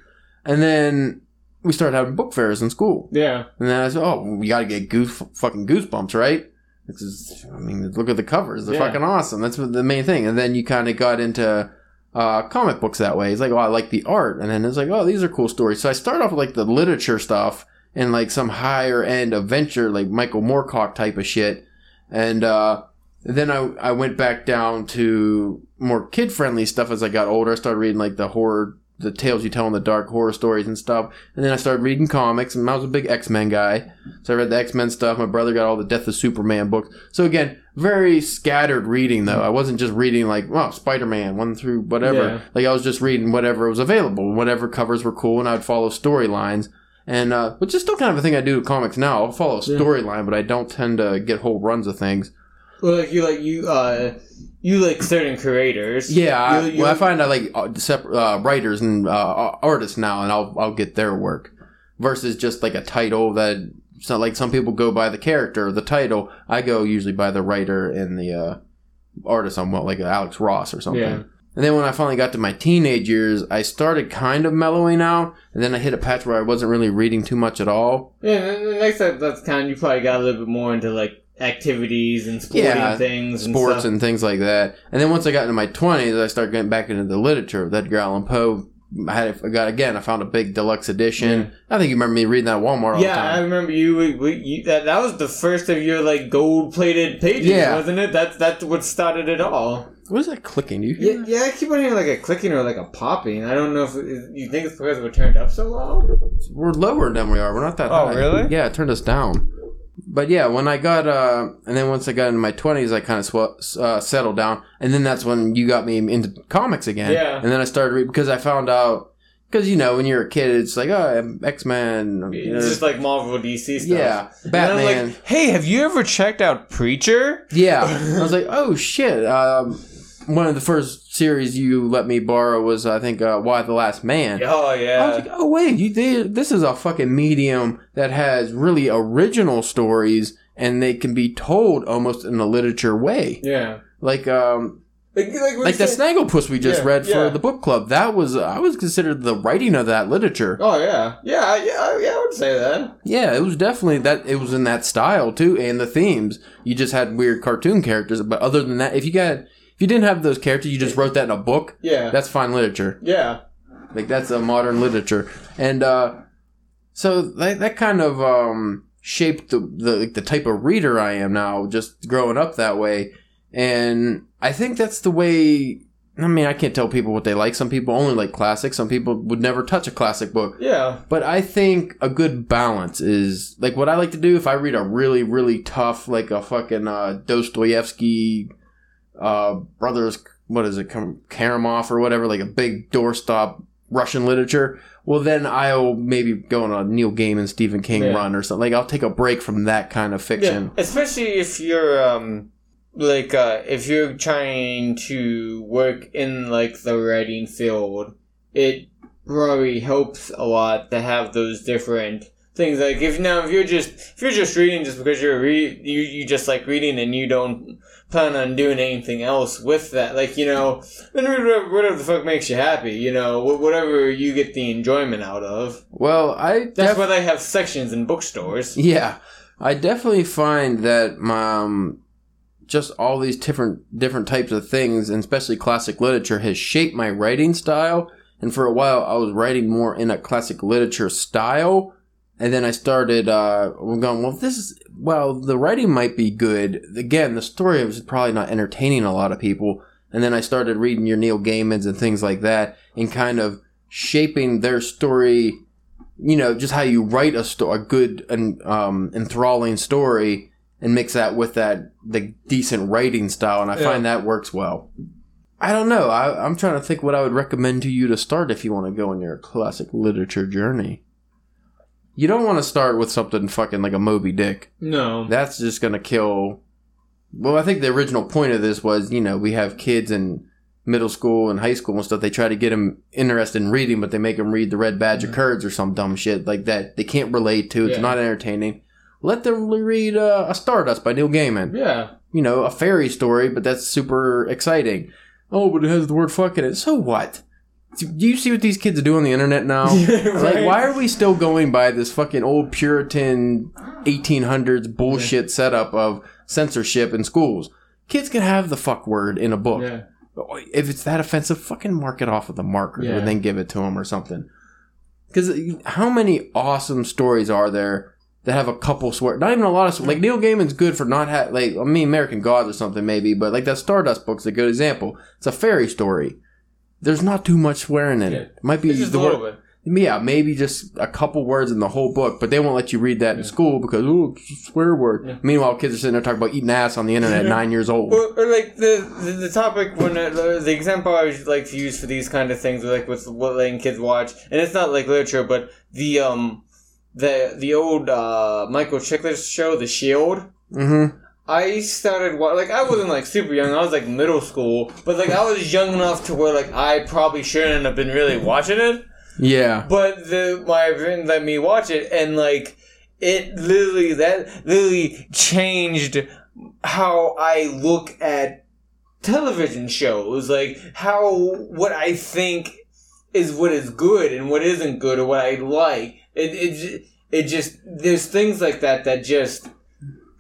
And then we started having book fairs in school. Yeah. And then I said, oh, we got to get goose, fucking goosebumps, right? Is, I mean, look at the covers. They're Yeah. fucking awesome. That's the main thing. And then you kind of got into uh, comic books that way. It's like, oh, I like the art. And then it's like, oh, these are cool stories. So I start off with like the literature stuff and like some higher end adventure, like Michael Moorcock type of shit. And uh, then I, I went back down to more kid friendly stuff as I got older. I started reading like the horror, the tales you tell in the dark, horror stories and stuff. And then I started reading comics, and I was a big X Men guy. So I read the X Men stuff. My brother got all the Death of Superman books. So again, very scattered reading though. I wasn't just reading like, well, Spider Man, one through whatever. Yeah. Like I was just reading whatever was available, whatever covers were cool, and I'd follow storylines. And uh, which is still kind of a thing I do with comics now. I'll follow a Yeah. storyline, but I don't tend to get whole runs of things. Well, like you like you uh you like certain creators. Yeah, I, You- you- well, I find I like uh, separate uh, writers and uh, artists now, and I'll I'll get their work versus just like a title that. So like some people go by the character, the title. I go usually by the writer and the uh, artist. I'm like Alex Ross or something. Yeah. And then when I finally got to my teenage years, I started kind of mellowing out, and then I hit a patch where I wasn't really reading too much at all. Yeah, and the next time that's kind of you probably got a little bit more into like activities and sporting Yeah, things, and sports stuff. and things like that. And then once I got into my twenties, I started getting back into the literature of Edgar Allan Poe. I had I got again. I found a big deluxe edition. I think you remember me reading that at Walmart. All Yeah, I remember you. we- we- you that, that was the first of your like gold plated pages, Yeah. wasn't it? That's that's what started it all. what is that clicking? Do you hear? Yeah, yeah. I keep on hearing like a clicking or like a popping. I don't know if it, you think it's because we're turned up so low. We're lower than we are. We're not that Oh, high. really? Yeah, it turned us down. But yeah, when I got uh, and then once I got into my twenties, I kind of sw- uh, settled down, and then that's when you got me into comics again. Yeah. And then I started reading because I found out because you know when you're a kid, it's like oh X Men. It's just like Marvel DC stuff. yeah, And I'm Batman. like, hey, have you ever checked out Preacher? Yeah, <laughs> I was like, oh shit. Um, one of the first series you let me borrow was, I think, uh, Y the Last Man. Oh I yeah. was like, oh wait, you did. This is a fucking medium that has really original stories, and they can be told almost in a literature way. yeah. Like, um, Like like, like the Snagglepuss we just Yeah, read for yeah. the book club. That was, I was considered the writing of that literature. Oh yeah, yeah, yeah, yeah. I would say that. Yeah, it was definitely that. It was in that style too, and the themes. You just had weird cartoon characters, but other than that, if you got, if you didn't have those characters, you just wrote that in a book. Yeah, That's fine literature. yeah, Like that's a modern literature, and uh, so that that kind of um, shaped the, the like, the type of reader I am now. Just growing up that way, and I think that's the way. I mean, I can't tell people what they like. Some people only like classics. Some people would never touch a classic book. yeah, But I think a good balance is like what I like to do. If I read a really, really tough, like a fucking uh, Dostoevsky, uh, brothers, what is it, Karamov or whatever, like a big doorstop Russian literature. Well, then I'll maybe go on a Neil Gaiman, Stephen King Yeah. run or something. Like I'll take a break from that kind of yeah. fiction. Especially if you're um, like uh, if you're trying to work in like the writing field, it probably helps a lot to have those different things. Like if now if you're just if you're just reading just because you're re- you you just like reading and you don't plan on doing anything else with that, like you know, then whatever, the fuck makes you happy. You know, whatever you get the enjoyment out of. Well, I That's why they have sections in bookstores. Yeah, I definitely find that um, just all these different different types of things, and especially classic literature, has shaped my writing style. And for a while, I was writing more in a classic literature style, and then I started uh, going, well, this is well, the writing might be good. Again, the story was probably not entertaining a lot of people. And then I started reading your Neil Gaiman's and things like that, and kind of shaping their story you know, just how you write a sto- a good and um, enthralling story and mix that with that the decent writing style, and I Yeah. find that works well. I don't know. I, I'm trying to think what I would recommend to you to start if you want to go on your classic literature journey. You don't want to start with something fucking like a Moby Dick. No. That's just gonna kill. Well, I think the original point of this was, you know, we have kids in middle school and high school and stuff. They try to get them interested in reading, but they make them read the Red Badge of Curds or some dumb shit like that. They can't relate to. It's Yeah. not entertaining. Let them read uh, a Stardust by Neil Gaiman. Yeah. You know, a fairy story, but that's super exciting. Oh, but it has the word "fuck" in it. So what? Do you see what these kids do on the internet now? <laughs> Like, why are we still going by this fucking old Puritan 1800s bullshit setup of censorship in schools? Kids can have the fuck word in a book. Yeah. If it's that offensive, fucking mark it off with a marker Yeah. and then give it to them or something. Because uh, how many awesome stories are there that have a couple swear? Not even a lot of like Neil Gaiman's good for not have like I mean American Gods or something maybe, but like that Stardust book's a good example. It's a fairy story. There's not too much swearing in Yeah. it. Might be just the a word, little bit. yeah, maybe just a couple words in the whole book, but they won't let you read that in school because oh, it's a swear word. Yeah. Meanwhile, kids are sitting there talking about eating ass on the internet at nine years old. Or, or like the, the the topic when uh, the, the example I would like to use for these kind of things, like with what letting kids watch, and it's not like literature, but the um the the old uh, Michael Chiklis show, The Shield. Mm-hmm. I started wa- like I wasn't like super young. I was like middle school, but like I was young enough to where like I probably shouldn't have been really watching it. Yeah. But the my friend let me watch it, and like it literally that literally changed how I look at television shows. Like how what I think is what is good and what isn't good, or what I like. It it it just there's things like that that just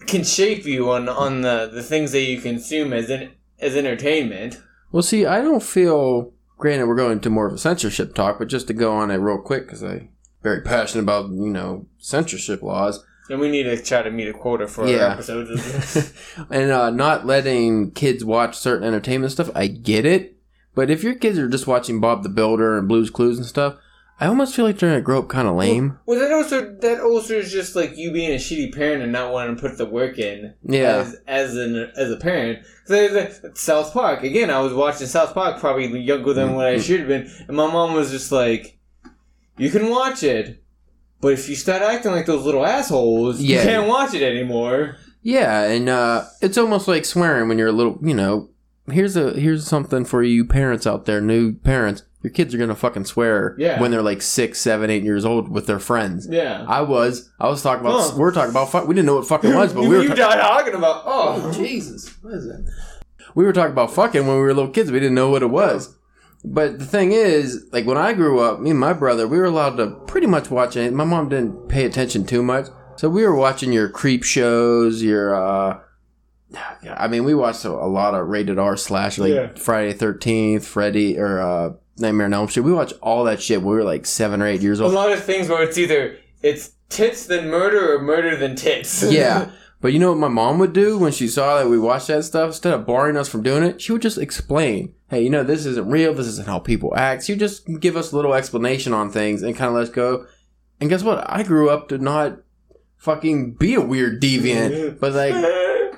can shape you on on the the things that you consume as in, as entertainment. Well, see, I don't feel. Granted, we're going to more of a censorship talk, but just to go on it real quick, because I'm very passionate about you know censorship laws And we need to try to meet a quota for Yeah. our episodes. <laughs> And uh, not letting kids watch certain entertainment stuff. I get it, but if your kids are just watching Bob the Builder and Blue's Clues and stuff, I almost feel like they're gonna grow up kind of lame. Well, that also that also is just like you being a shitty parent and not wanting to put the work in. Yeah. As as an as a parent, so South Park again. I was watching South Park, probably younger than what Mm-hmm. I should have been, and my mom was just like, "You can watch it, but if you start acting like those little assholes, Yeah. you can't watch it anymore." Yeah, and uh, it's almost like swearing when you're a little. You know, here's a here's something for you parents out there, new parents. Your kids are gonna fucking swear Yeah. when they're like six, seven, eight years old with their friends. Yeah. I was. I was talking about. Huh. We are talking about. Fuck. We didn't know what fucking was, but <laughs> you, we were. you ta- talking about oh. Jesus, what is that? We were talking about fucking when we were little kids. We didn't know what it was. But the thing is, like when I grew up, me and my brother, we were allowed to pretty much watch it. My mom didn't pay attention too much, so we were watching your creep shows, your. uh <sighs> I mean, we watched a, a lot of rated R slash, like Yeah. Friday Thirteenth, Freddy, or uh Nightmare on Elm Street. We watched all that shit when we were like seven or eight years old. A lot of things where it's either it's tits then murder or murder than tits. <laughs> Yeah. <laughs> But you know what my mom would do when she saw that we watched that stuff? Instead of barring us from doing it, she would just explain, hey, you know, this isn't real. This isn't how people act. She would just give us a little explanation on things and kind of let us go. And guess what? I grew up to not fucking be a weird deviant. <laughs> But like,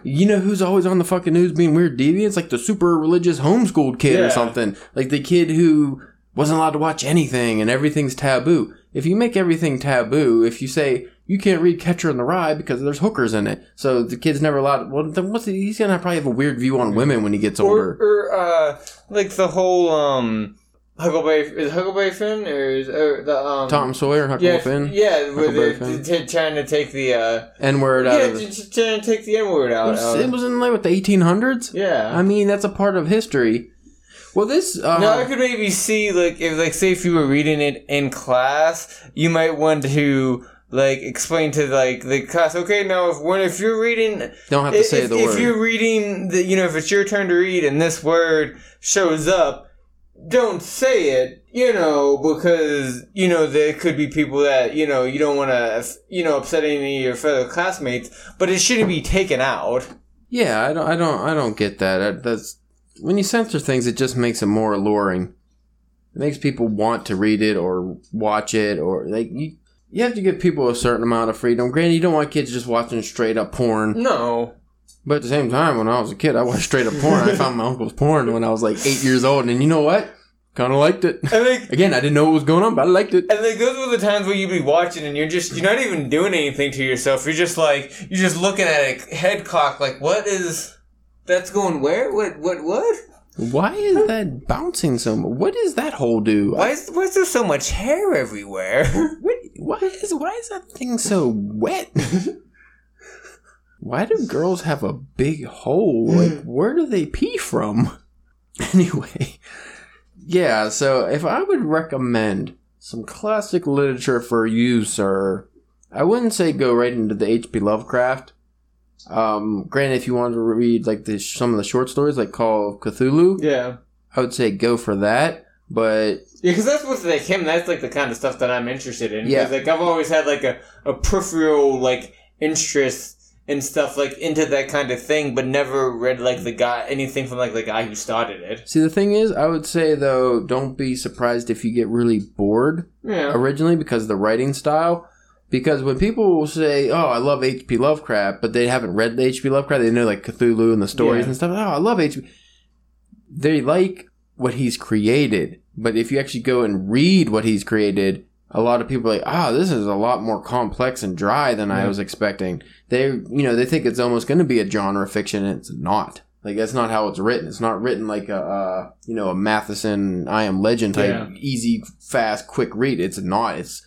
you know who's always on the fucking news being weird deviants? Like the super religious homeschooled kid Yeah. or something. Like the kid who wasn't allowed to watch anything and everything's taboo. If you make everything taboo, if you say you can't read Catcher in the Rye because there's hookers in it, so the kid's never allowed. Well, then what's the, he's gonna probably have a weird view on women when he gets or, older. or uh, like the whole um, Huckleberry is Huckleberry Finn or is or the um Tom Sawyer, Huckleberry yeah Finn, yeah where Huckleberry they're Finn. t- trying to take the uh N word out yeah it. t- t- trying to take the N word It out. was, out. it was in like with the 1800s. yeah. I mean, that's a part of history. Well, this uh, now I could maybe see like if like say if you were reading it in class, you might want to like explain to like the class. Okay, now if when if you're reading don't have to if, say the if word. If you're reading the you know if it's your turn to read and this word shows up don't say it you know because you know there could be people that you know you don't want to you know upset any of your fellow classmates but it shouldn't be taken out Yeah, I don't, I don't, I don't get that. That- That's when you censor things, it just makes it more alluring. It makes people want to read it or watch it, or like you. You have to give people a certain amount of freedom. Granted, you don't want kids just watching straight up porn, no but at the same time, when I was a kid, I watched straight up porn. I found my uncle's porn when I was like eight years old, and you know what? Kind of liked it. like <laughs> Again, I didn't know what was going on, but I liked it. and like those were the times where you'd be watching and you're just you're not even doing anything to yourself you're just like you're just looking at a head cock like what is that's going where what what what Why is that bouncing so much? What does that hole do? why is why is there so much hair everywhere <laughs> What, why is why is that thing so wet? <laughs> why do girls have a big hole? Like, where do they pee from? <laughs> Anyway, yeah. So, if I would recommend some classic literature for you, sir, I wouldn't say go right into the H.P. Lovecraft. Um, granted, if you wanted to read like the, some of the short stories, like Call of Cthulhu, yeah I would say go for that. But Yeah, because that's what's like him. That's like the kind of stuff that I'm interested in. Yeah. 'Cause, like I've always had like a, a peripheral like interest in stuff like into that kind of thing, but never read like the guy anything from like the guy who started it. See, the thing is, I would say though, don't be surprised if you get really bored Yeah. originally because of the writing style. Because when people will say, "Oh, I love H.P. Lovecraft," but they haven't read the H.P. Lovecraft, they know like Cthulhu and the stories Yeah. and stuff. Oh, I love H.P. They like what he's created, but if you actually go and read what he's created, a lot of people are like, ah, this is a lot more complex and dry than I was expecting. They, you know, they think it's almost going to be a genre fiction, and it's not. Like that's not how it's written. It's not written like a, uh, you know, a Matheson I Am Legend type Yeah. easy, fast, quick read. It's not. It's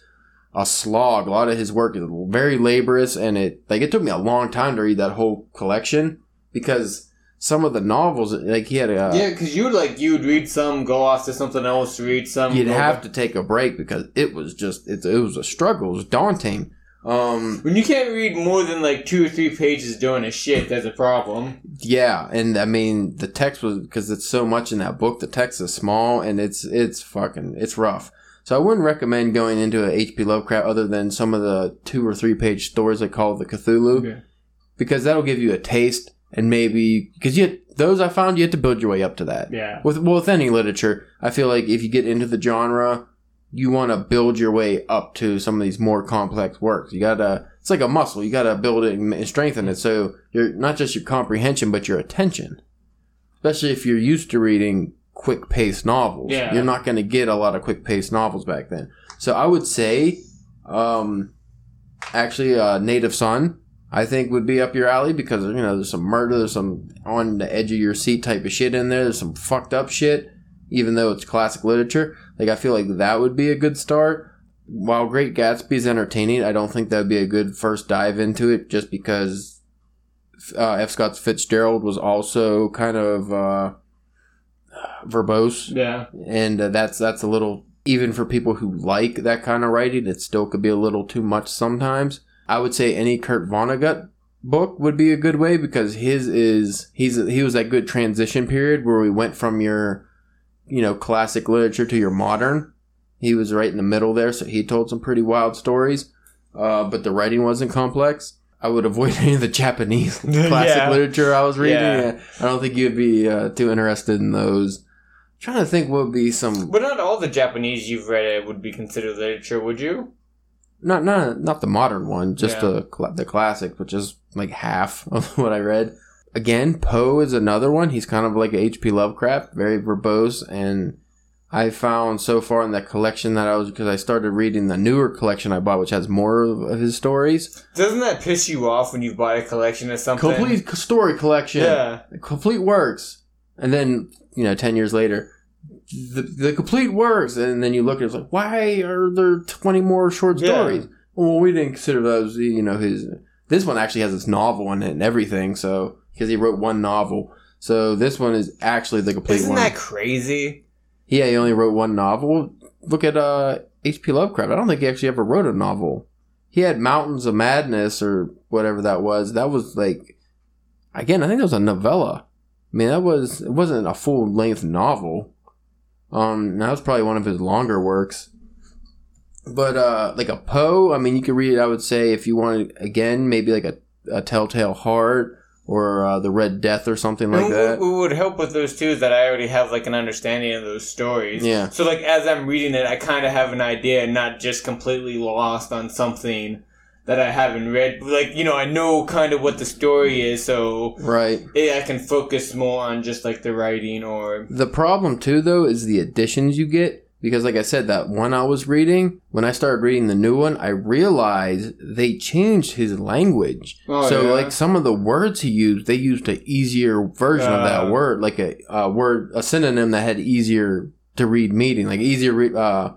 a slog. A lot of his work is very laborious, and it like it took me a long time to read that whole collection because some of the novels, like he had a, yeah, because you would like you would read some, go off to something else, read some. you'd have back- to take a break because it was just it's it was a struggle. It was daunting. Um, When you can't read more than like two or three pages doing a shit, that's a problem. yeah, and I mean the text was because it's so much in that book. The text is small and it's it's fucking it's rough. So I wouldn't recommend going into a H.P. Lovecraft other than some of the two or three page stories they call the Cthulhu Okay. because that'll give you a taste and maybe because you those I found you have to build your way up to that. Yeah. With well, with any literature, I feel like if you get into the genre, you want to build your way up to some of these more complex works. You gotta, it's like a muscle. You gotta build it and strengthen it. So you're not just your comprehension, but your attention. Especially if you're used to reading quick paced novels. Yeah. You're not gonna get a lot of quick paced novels back then. So I would say, um, actually, uh, Native Son. I think would be up your alley because you know there's some murder, there's some on the edge of your seat type of shit in there. There's some fucked up shit, even though it's classic literature. Like I feel like that would be a good start. While Great Gatsby is entertaining, I don't think that would be a good first dive into it, just because uh, F. Scott Fitzgerald was also kind of uh, verbose Yeah. and uh, that's that's a little even for people who like that kind of writing it still could be a little too much sometimes i would say any kurt vonnegut book would be a good way because his is he's he was that good transition period where we went from your you know classic literature to your modern he was right in the middle there so he told some pretty wild stories uh, but the writing wasn't complex i would avoid <laughs> any of the japanese <laughs> classic Yeah. literature i was reading Yeah. i don't think you'd be uh, too interested in those trying to think what would be some But not all the Japanese you've read would be considered literature, would you? Not not not the modern one, just Yeah. the the classic, which is like half <laughs> of what I read. Again, Poe is another one. He's kind of like H.P. Lovecraft, very verbose, and I found so far in that collection that I was because I started reading the newer collection I bought, which has more of his stories. Doesn't that piss you off when you buy a collection of something? Complete story collection, Yeah. complete works, and then you know, ten years later. The, the complete works, and then you look at it, it's like, why are there twenty more short Yeah. stories? Well, we didn't consider those, you know, his. This one actually has his novel in it and everything, so because he wrote one novel, so this one is actually the complete works. Isn't one. that crazy? yeah, he only wrote one novel. Look at uh, H.P. Lovecraft. I don't think he actually ever wrote a novel. He had Mountains of Madness or whatever that was. That was like, again, I think that was a novella. I mean, that was it wasn't a full length novel. Um, that was probably one of his longer works. But uh, like a Poe, I mean, you could read it. I would say if you wanted again, maybe like a, a Telltale Heart or uh, the Red Death or something like And that. What, what would help with those two is that I already have like an understanding of those stories. Yeah. So like as I'm reading it, I kind of have an idea, and not just completely lost on something that I haven't read. Like you know, I know kind of what the story is, so Right. I can focus more on just like the writing or The problem too, though, is the additions you get. Because, like I said, that one I was reading, when I started reading the new one, I realized they changed his language. Oh, so, yeah? like some of the words he used, they used an easier version of that Uh. word, like a, a word, a synonym that had easier to read meaning, like easier re- uh,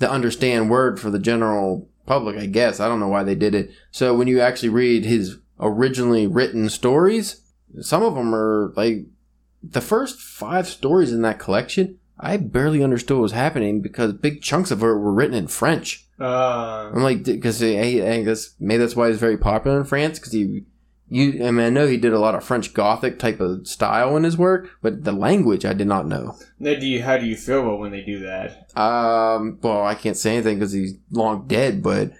to understand word for the general public. I guess I don't know why they did it. So when you actually read his originally written stories, some of them are like the first five stories in that collection. I barely understood what was happening because big chunks of it were written in French. uh, I'm like, because I, I guess maybe that's why he's very popular in France because he, you, I mean, I know he did a lot of French Gothic type of style in his work, but the language I did not know. now do you how do you feel about when they do that? Um, well, I can't say anything because he's long dead, but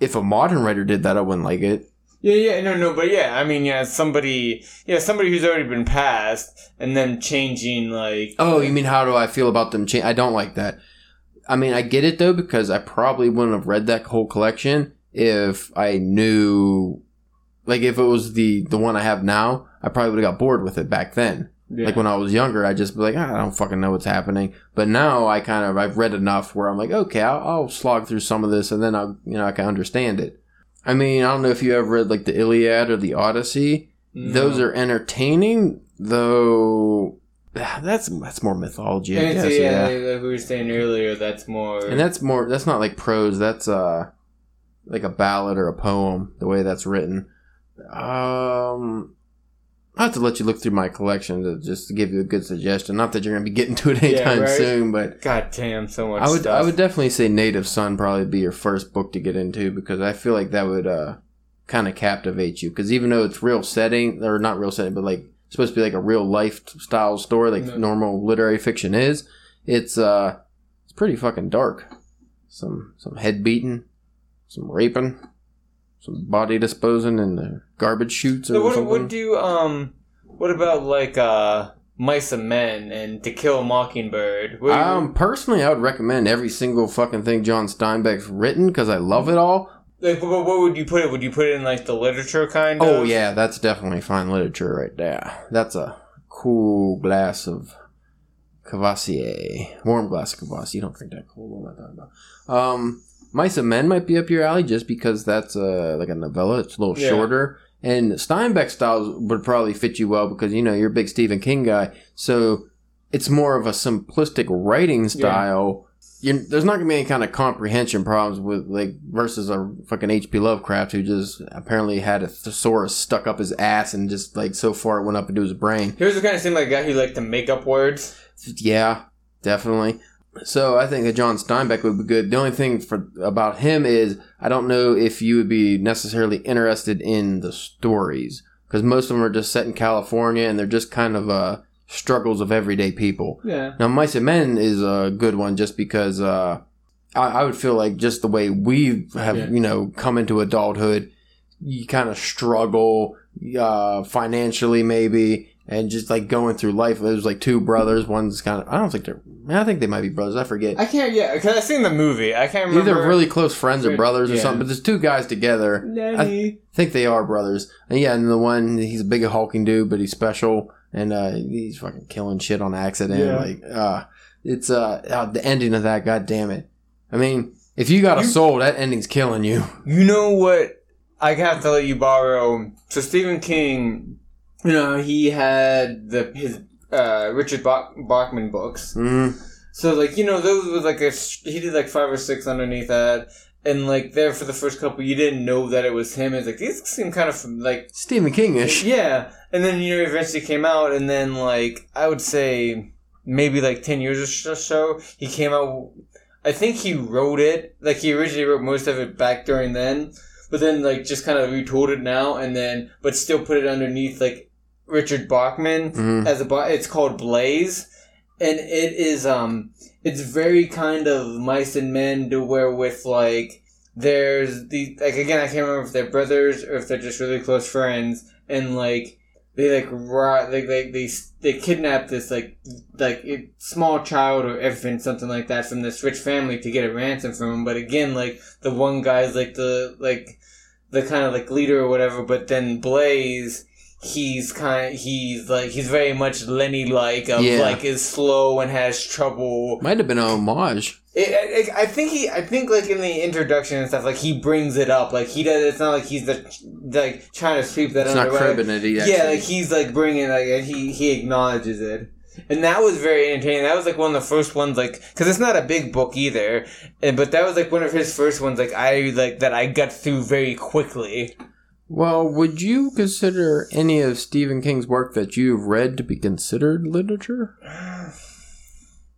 if a modern writer did that, I wouldn't like it. Yeah, yeah, no, no, but yeah, I mean, yeah, somebody, yeah, somebody who's already been passed, and then changing like, Oh, you mean how do I feel about them? Change? I don't like that. I mean, I get it though because I probably wouldn't have read that whole collection if I knew, like, if it was the the one I have now, I probably would have got bored with it back then. Yeah. Like when I was younger, I just be like, "Ah, I don't fucking know what's happening. But now I kind of I've read enough where I'm like, okay, I'll, I'll slog through some of this, and then I you know I can understand it. I mean, I don't know if you ever read like the Iliad or the Odyssey. Those are entertaining, though. That's that's more mythology, I And guess. yeah, yeah. like we were saying earlier, that's more. and that's more. That's not like prose. That's uh, like a ballad or a poem. The way that's written. Um, I have to let you look through my collection to just to give you a good suggestion. Not that you're gonna be getting to it <laughs> anytime right. soon, but God damn, so much I would stuff. I would definitely say Native Son probably be your first book to get into because I feel like that would uh kind of captivate you because even though it's real setting or not real setting but like supposed to be like a real lifestyle story like Yeah. normal literary fiction is it's uh it's pretty fucking dark some some head beating some raping some body disposing in the garbage chutes or So what, something what do you, um, what about like, uh, Mice and Men and To Kill a Mockingbird? What do you- um personally I would recommend every single fucking thing John Steinbeck's written because I love it all like, what, would you put it? Would you put it in like the literature kind of? Oh yeah, that's definitely fine literature right there. That's a cool glass of Courvoisier, warm glass of Courvoisier. You don't drink that cold. What am I talking about? Um, Mice and Men might be up your alley just because that's uh, like a novella. It's a little Yeah. shorter, and Steinbeck styles would probably fit you well because you know you're a big Stephen King guy. So it's more of a simplistic writing style. You're, there's not gonna be any kind of comprehension problems with like versus a fucking H.P. Lovecraft who just apparently had a thesaurus stuck up his ass and just like so far it went up into his brain. He was the kind of seem like a guy who liked to make up words. Yeah, definitely. So I think that John Steinbeck would be good. The only thing for about him is I don't know if you would be necessarily interested in the stories because most of them are just set in California and they're just kind of uh, struggles of everyday people. Yeah. Now, Mice and Men is a good one just because uh, I, I would feel like just the way we have, Yeah. you know, come into adulthood, you kind of struggle uh, financially, maybe, and just like going through life. There's like two brothers. One's kind of, I don't think they're, I think they might be brothers. I forget. I can't, yeah, because I've seen the movie. I can't remember. Either really close friends or Right, brothers or something, but there's two guys together. Nanny. I think they are brothers. And yeah, and the one he's a big hulking dude, but he's special and uh, he's fucking killing shit on accident. Yeah. Like, uh, it's uh, uh, the ending of that. God damn it! I mean, if you got a soul, that ending's killing you. You know what? I have to let you borrow. So Stephen King, you know, he had the his uh, Richard Bach- Bachman books. Mm, So like you know those was like a he did like five or six underneath that, and like there for the first couple you didn't know that it was him. It's like these seem kind of like Stephen Kingish. yeah, and then you know eventually came out, and then like I would say maybe like ten years or so he came out. I think he wrote it like he originally wrote most of it back during then, but then like just kind of retooled it now, and then but still put it underneath like Richard Bachman Mhm. as a bo- it's called Blaze, and it is um it's very kind of mice and men to where with like there's the like again I can't remember if they're brothers or if they're just really close friends. And like they like ri- like they they they kidnap this like like a small child or infant something like that from this rich family to get a ransom from him but again like the one guy's like the like the kind of like leader or whatever but then Blaze he's kind of, he's like he's very much Lenny like of Yeah. like is slow and has trouble Might have been a homage. it, it, I think he, I think like in the introduction and stuff, like he brings it up. Like he does. It's not like he's the like trying to sweep that It's not under. cribbing it. He Yeah, actually- like he's like bringing like and he he acknowledges it, and that was very entertaining. That was like one of the first ones, like because it's not a big book either, and but that was like one of his first ones. Like I like that I got through very quickly. Well, would you consider any of Stephen King's work that you've read to be considered literature?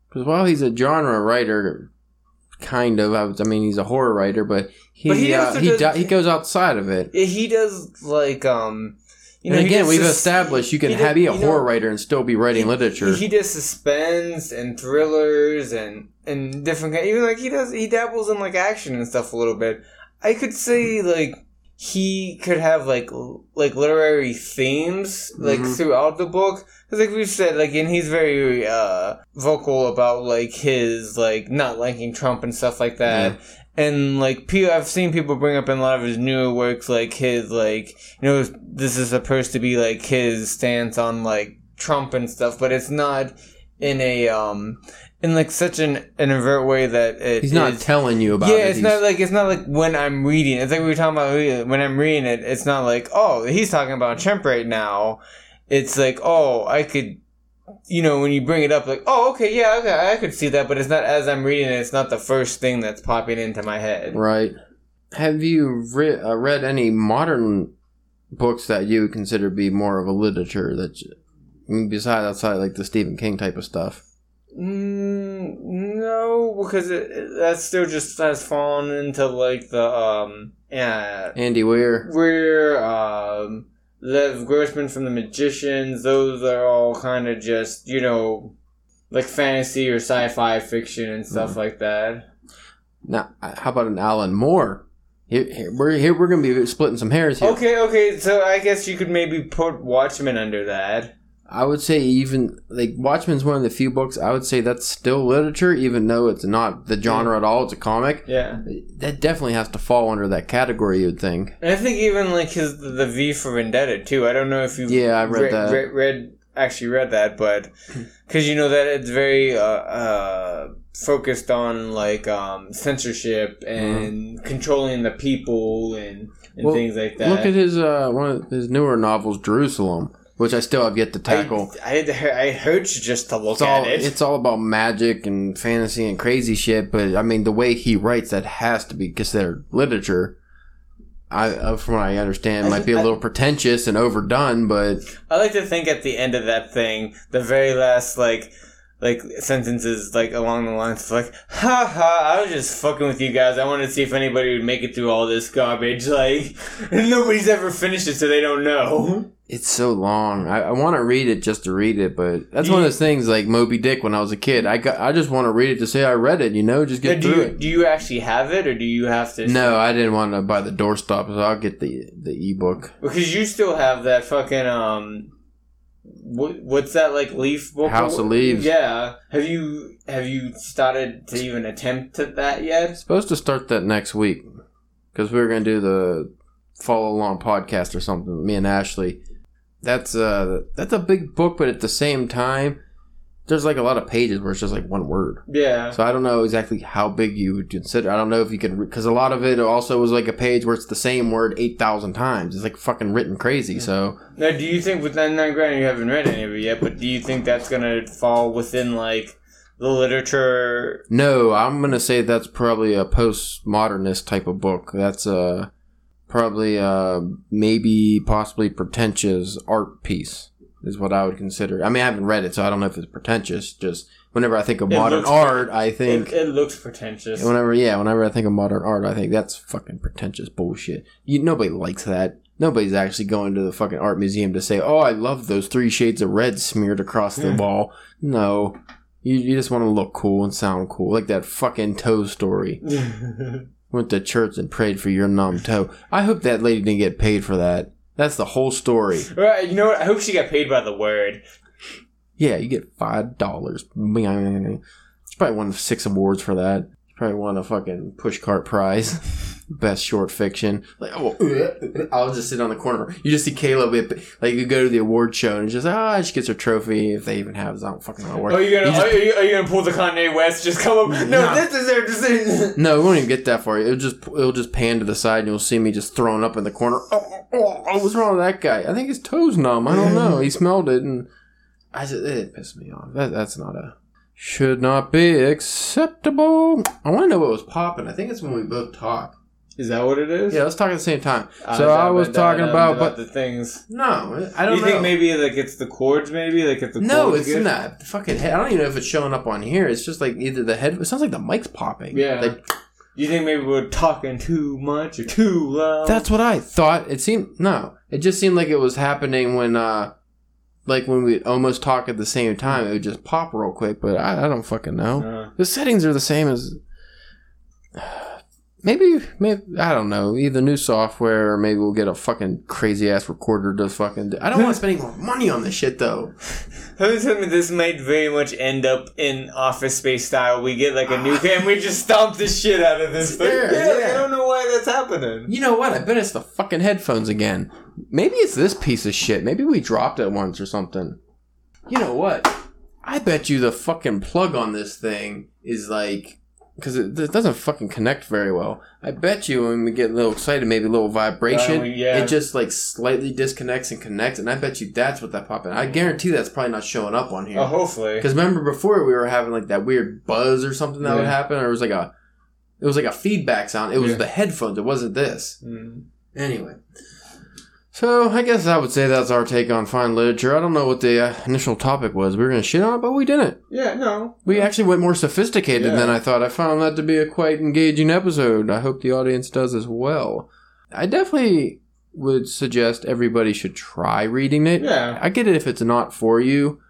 Because while he's a genre writer, kind of, I, was, I mean, he's a horror writer, but he But he uh, he, does- do- he goes outside of it. He does like um, you know. and again, we've sus- established you can have, be a you know- horror writer and still be writing he- literature. He does suspense and thrillers and and different. Even like he does, he dabbles in like action and stuff a little bit. I could say like he could have like l- like literary themes like Mhm. throughout the book. Because like we've said, like and he's very uh vocal about like his like not liking Trump and stuff like that. And like I've seen people bring up in a lot of his newer works, like his like you know this is supposed to be like his stance on like Trump and stuff, but it's not in a um in like such an, an overt way that it He's not is- telling you about yeah, it. it's He's- not like it's not like when I'm reading. It's like we were talking about when I'm reading it. It's not like oh he's talking about Trump right now. It's like oh I could, you know, when you bring it up like oh okay yeah okay I could see that, but it's not as I'm reading it. It's not the first thing that's popping into my head. right. Have you re- uh, read any modern books that you would consider to be more of a literature that, you, besides outside like the Stephen King type of stuff? Mm, no, because it, it- that still just has fallen into like the um yeah Andy Weir. we're um Lev Grossman from the Magicians. Those are all kind of just you know like fantasy or sci-fi fiction and stuff like that. Now, uh, how about an Alan Moore? Here, here, we're here. We're gonna be splitting some hairs here. Okay, okay, so I guess you could maybe put Watchmen under that. I would say even like Watchmen's one of the few books I would say that's still literature, even though it's not the genre at all. It's a comic. Yeah, That definitely has to fall under that category. You'd think. and I think even like his the V for Vendetta too. I don't know if you Yeah, I read that. read, read actually read that, but <clears throat> because you know that it's very uh, uh, focused on like um, censorship and controlling the people and, and Mm-hmm. Well, things like that. Look at his uh one of his newer novels, Jerusalem, which I still have yet to tackle. I, I, I heard you just to look it's all at it. it's all about magic and fantasy and crazy shit. But I mean, the way he writes that has to be considered literature. I, uh, from what I understand, I might be a little pretentious and overdone, but I like to think at the end of that thing, the very last like like sentences like along the lines of like, ha ha, I was just fucking with you guys. I wanted to see if anybody would make it through all this garbage. <laughs> Like nobody's ever finished it, so they don't know. it's so long. I, I want to read it just to read it, but that's one of those things like Moby Dick when I was a kid. I got, I just want to read it to say I read it. You know, just get through you it. do you actually have it, or do you have to? No, I didn't want to buy the doorstop, so I'll get the the ebook. because you still have that fucking um. What, what's that like leaf book? House of Leaves. Yeah. Have you have you started to even attempt at that yet? Supposed to start that next week because we were gonna do the follow along podcast or something. Me and Ashley. That's uh that's a big book, but at the same time, there's like a lot of pages where it's just like one word. Yeah. So I don't know exactly how big you would consider. I don't know if you can because a lot of it also was like a page where it's the same word eight thousand times. It's like fucking written crazy. So Now, do you think with that nine grand you haven't read any of it yet? But do you think that's gonna fall within like the literature? no, I'm gonna say that's probably a postmodernist type of book. That's uh probably uh maybe possibly pretentious art piece is what I would consider. I mean, I haven't read it, so I don't know if it's pretentious. Just whenever I think of It modern looks art, I think It, it looks pretentious. Whenever, yeah, whenever I think of modern art, I think that's fucking pretentious bullshit. You, nobody likes that. Nobody's actually going to the fucking art museum to say, "Oh, I love those three shades of red smeared across the hmm. wall." No, you, you just want to look cool and sound cool, like that fucking toe story. <laughs> Went to church and prayed for your numb toe. I hope that lady didn't get paid for that. That's the whole story. <laughs> right, you know what? I hope she got paid by the word. Yeah, you get five dollars. She probably won six awards for that. She probably won a fucking pushcart prize, <laughs> best short fiction. Like, oh, <laughs> I'll just sit on the corner. You just see Caleb, like you go to the award show and it's just ah, she gets her trophy if they even have. it. I don't fucking know. Are you gonna You just- are, you, are you gonna pull the Kanye West? Just come up. No, Nah. this is their decision. <laughs> No, we won't even get that far. It'll just it'll just pan to the side, and you'll see me just thrown up in the corner. Oh, oh, oh, what's wrong with that guy? I think his toes numb. I don't know. He smelled it, and I just it pissed me off. That that's not a should not be acceptable. I want to know what was popping. I think it's when we both talk. Is that what it is? Yeah, let's talk at the same time. Uh, so I was talking that- about, but the things. no, I don't you know. think maybe like it's the chords? Maybe like if the no, it's not. The fucking head. I don't even know if it's showing up on here. It's just like either the head. It sounds like the mic's popping. Yeah. Like, You think maybe we're talking too much or too loud? That's what I thought. It seemed no. It just seemed like it was happening when, uh, like when we almost talk at the same time. It would just pop real quick. But I, I don't fucking know. Uh, The settings are the same as. Maybe, maybe I don't know. Either new software, or maybe we'll get a fucking crazy ass recorder to fucking. Do. I don't want to spend any more money on this shit though. Who told me this might very much end up in Office Space style? We get like a new cam, we just stomp the shit out of this thing. Yeah, yeah. I don't know why that's happening. You know what? I bet it's the fucking headphones again. Maybe it's this piece of shit. Maybe we dropped it once or something. You know what? I bet you the fucking plug on this thing is like because it, it doesn't fucking connect very well. I bet you when we get a little excited, maybe a little vibration, Uh, yeah. it just like slightly disconnects and connects, and I bet you that's what that pop in. I guarantee that's probably not showing up on here. Oh, hopefully. Because remember before we were having like that weird buzz or something that would happen, or it was like a, it was like a feedback sound. It was Yeah. the headphones. It wasn't this. Mm. Anyway, so I guess I would say that's our take on fine literature. I don't know what the uh, initial topic was. We were gonna shit on it, but we didn't. Yeah, no. We actually went more sophisticated Yeah. than I thought. I found that to be a quite engaging episode. I hope the audience does as well. I definitely would suggest everybody should try reading it. Yeah. I get it if it's not for you.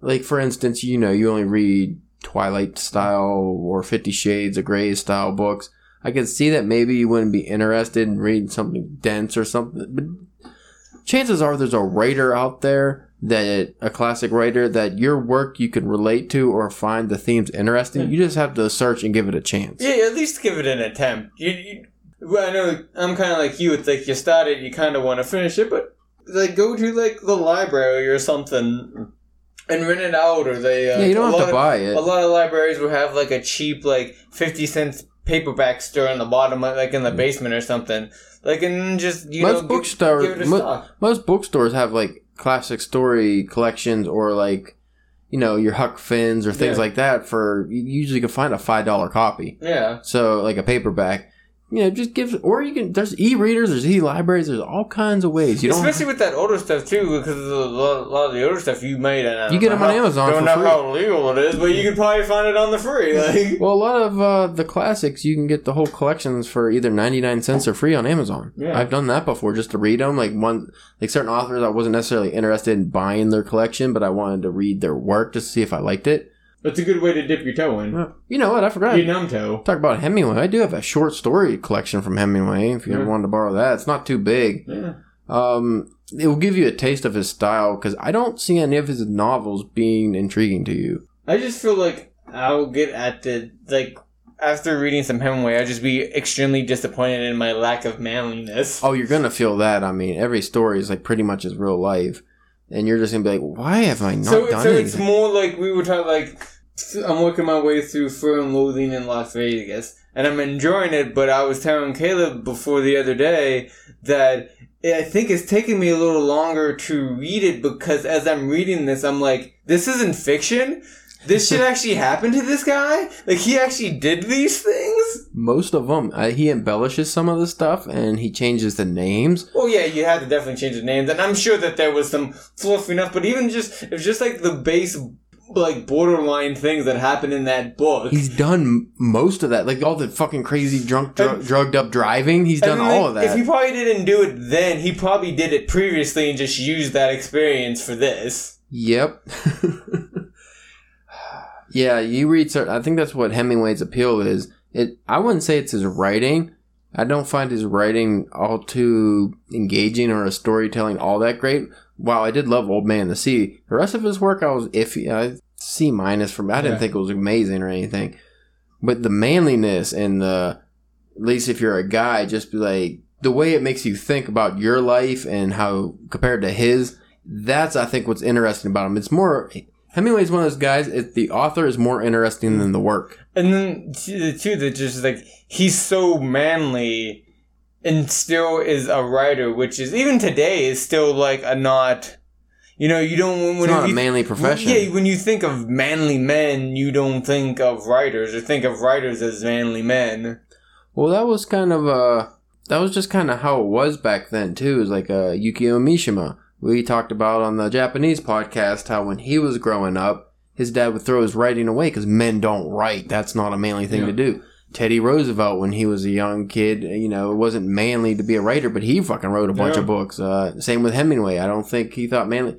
Like for instance, you know, you only read Twilight style or Fifty Shades of Grey style books. I can see that maybe you wouldn't be interested in reading something dense or something, but chances are there's a writer out there that a classic writer that your work you can relate to or find the themes interesting. You just have to search and give it a chance. Yeah, at least give it an attempt. You, you, well, I know I'm kind of like you. It's like you start it, you kind of want to finish it, but like go to like the library or something and rent it out, or they. Uh, Yeah, you don't have to of- buy it. A lot of libraries will have like a cheap like fifty cents paperback store in the bottom, like in the basement or something. Like and just you most know, bookstores, mo- most bookstores have like classic story collections or like you know your Huck Finns or things Yeah. like that. For you usually can find a five dollar copy. Yeah, So like a paperback, you know, just give or you can. There's e-readers, there's e-libraries, there's all kinds of ways. You especially with that older stuff too, because a lot, a lot of the older stuff you made. And You get them on how- Amazon Don't know free. how legal it is, but you can probably find it on the free. Like, <laughs> Well, a lot of uh, the classics you can get the whole collections for either ninety nine cents or free on Amazon. Yeah. I've done that before just to read them. Like one, like certain authors, I wasn't necessarily interested in buying their collection, but I wanted to read their work just to see if I liked it. It's a good way to dip your toe in. You know what? I forgot. Your numb toe. Talk about Hemingway. I do have a short story collection from Hemingway. If you ever wanted to borrow that, it's not too big. Yeah. Um, it will give you a taste of his style because I don't see any of his novels being intriguing to you. I just feel like I'll get at the like after reading some Hemingway, I'll just be extremely disappointed in my lack of manliness. Oh, you're gonna feel that. I mean, every story is like pretty much his real life, and you're just gonna be like, "Why have I not so, done so anything?" it's more like we were talking like I'm working my way through Fear and Loathing in Las Vegas, and I'm enjoying it. But I was telling Caleb before the other day that I think it's taking me a little longer to read it because as I'm reading this, I'm like, this isn't fiction. This shit actually happened to this guy. Like he actually did these things. Most of them, uh, he embellishes some of the stuff, and he changes the names. Well, yeah, you had to definitely change the names, and I'm sure that there was some fluff enough. But even just it was just like the base, like borderline things that happened in that book. He's done most of that, like all the fucking crazy drunk, dr- drugged up driving. He's done And, like, all of that. If he probably didn't do it then, he probably did it previously and just used that experience for this. Yep. <laughs> yeah, you read. cer- I think that's what Hemingway's appeal is. It. I wouldn't say it's his writing. I don't find his writing all too engaging or his storytelling all that great. While I did love Old Man and the Sea, the rest of his work I was iffy. I C minus from. I didn't Yeah. think it was amazing or anything. But the manliness and the, at least if you're a guy, just be like the way it makes you think about your life and how compared to his that's I think what's interesting about him. It's more Hemingway's one of those guys. It, the author is more interesting than the work. And then t- the two that just like he's so manly and still is a writer, which is even today is still like a not. You know, you don't when It's not a manly profession. Yeah, when you think of manly men, you don't think of writers or think of writers as manly men. Well, that was kind of uh that was just kind of how it was back then too. Is like uh, Yukio Mishima. We talked about on the Japanese podcast how when he was growing up, his dad would throw his writing away because men don't write. That's not a manly thing to do. Teddy Roosevelt, when he was a young kid, you know, it wasn't manly to be a writer, but he fucking wrote a bunch Yeah. of books. Uh, same with Hemingway. I don't think he thought manly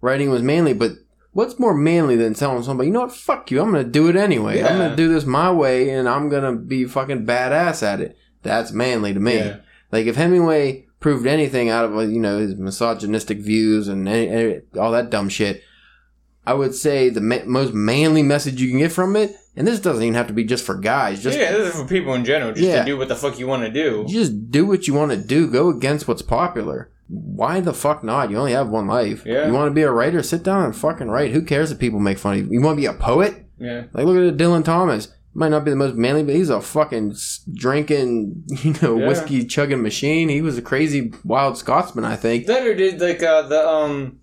writing was manly, but what's more manly than telling somebody, you know what, fuck you, I'm gonna do it anyway. I'm gonna do this my way, and I'm gonna be fucking badass at it. That's manly to me. Yeah. Like if Hemingway proved anything out of you know his misogynistic views and any, any- all that dumb shit, I would say the ma- most manly message you can get from it, and this doesn't even have to be just for guys. Just yeah, this is for people in general, just Yeah. to do what the fuck you want to do. you just do what you want to do. Go against what's popular. why the fuck not? You only have one life. Yeah. You want to be a writer? Sit down and fucking write. Who cares if people make fun of you? You want to be a poet? Yeah. Like, look at Dylan Thomas. Might not be the most manly, but he's a fucking drinking, <laughs> you know, Yeah. whiskey chugging machine. He was a crazy wild Scotsman, I think. That or did like uh, the um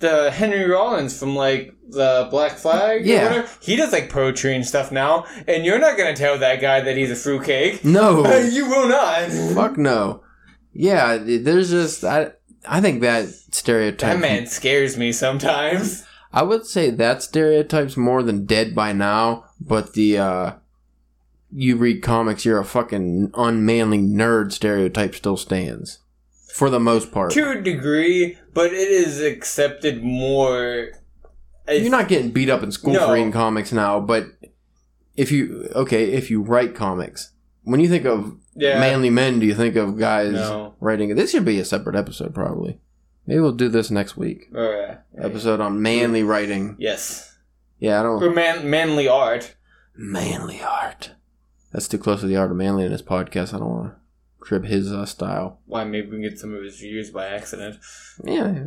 the Henry Rollins from like the Black Flag. Yeah. He does like poetry and stuff now, and you're not gonna tell that guy that he's a fruitcake. No, <laughs> you will not. fuck no. Yeah, there's just I. I think that stereotype. That man scares me sometimes. I would say that stereotype's more than dead by now, but the uh you read comics, you're a fucking unmanly nerd stereotype still stands. For the most part. To a degree, but it is accepted more. You're not getting beat up in school No. for reading comics now, but if you okay, if you write comics, when you think of yeah. manly men, do you think of guys No. writing this should be a separate episode probably. Maybe we'll do this next week. Oh, yeah. Episode on manly writing. Yes. Yeah, I don't Or man, manly art. Manly art. That's too close to the art of manly in this podcast. I don't want to crib his uh, style. Why maybe we can get some of his views by accident. Yeah.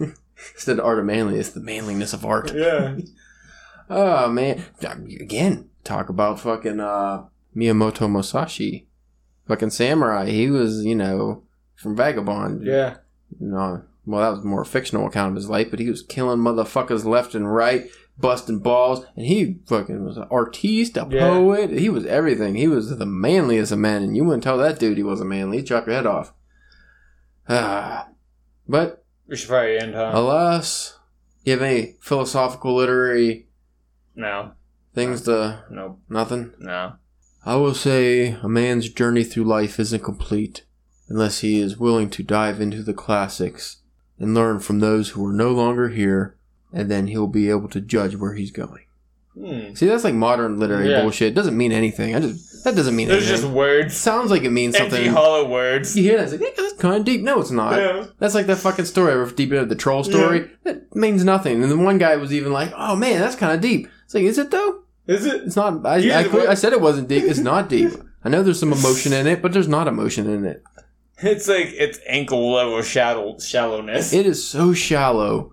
<laughs> Instead of art of manly, it's the manliness of art. Yeah. <laughs> Oh man! Again, talk about fucking uh, Miyamoto Musashi, fucking samurai. He was, you know, from Vagabond. Yeah. You know, well, that was more a fictional account of his life, but he was killing motherfuckers left and right, busting balls, and he fucking was an artiste, a Yeah. poet. He was everything. He was the manliest of men, and you wouldn't tell that dude he wasn't manly. He'd chop your head off. Ah, but We should probably end, huh? alas, you have any philosophical, literary No. things to No. nothing? No. I will say a man's journey through life isn't complete unless he is willing to dive into the classics and learn from those who are no longer here, and then he'll be able to judge where he's going. Hmm. See, that's like modern literary Yeah. bullshit. It doesn't mean anything. I just that doesn't mean There's anything. just it words. sounds like it means Empty, something. hollow words. You hear that? It's like, yeah, that's kind of deep. No, it's not. Yeah. That's like that fucking story of deep into the troll story. That means nothing. And the one guy was even like, "Oh man, that's kind of deep." It's like, is it though? Is it? It's not. I, Yeah, I, way- I said it wasn't deep. It's not deep. <laughs> I know there's some emotion in it, but there's not emotion in it. It's like it's ankle level shallow shallowness. It is so shallow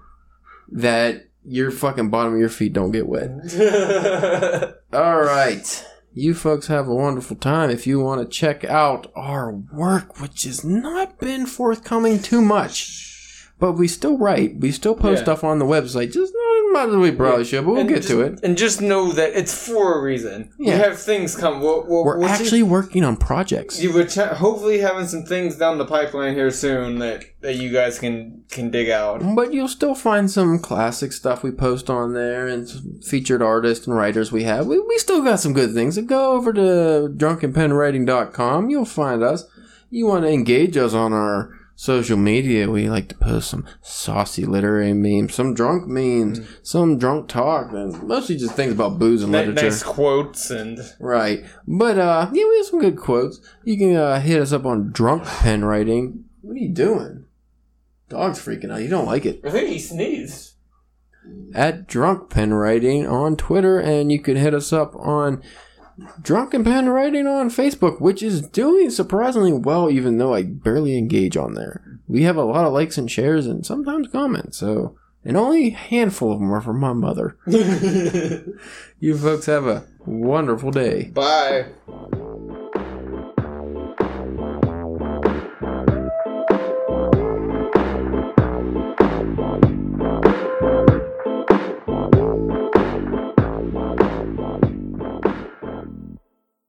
that your fucking bottom of your feet don't get wet. <laughs> All right. You folks have a wonderful time. If you want to check out our work, which has not been forthcoming too much, but we still write, we still post Yeah. stuff on the website, just not as much as we probably should, but we'll And get just- to it. And just know that it's for a reason. Yeah. You have things come. We're, we're, We're we're actually working on projects. You were ch- hopefully having some things down the pipeline here soon that, that you guys can can dig out. But you'll still find some classic stuff we post on there and some featured artists and writers we have. We, we still got some good things. So go over to drunkenpenwriting.com. You'll find us. You want to engage us on our social media. We like to post some saucy literary memes, some drunk memes, some drunk talk, and mostly just things about booze and Ni- literature. nice quotes and Right. But uh yeah, we have some good quotes. You can uh, hit us up on drunk pen writing. What are you doing? Dog's freaking out. You don't like it I think he sneezed. at Drunk Pen Writing on Twitter, and you can hit us up on Drunken Pen Writing on Facebook, which is doing surprisingly well, even though I barely engage on there. We have a lot of likes and shares, and sometimes comments. So, and only a handful of them are from my mother. <laughs> You folks have a wonderful day. Bye.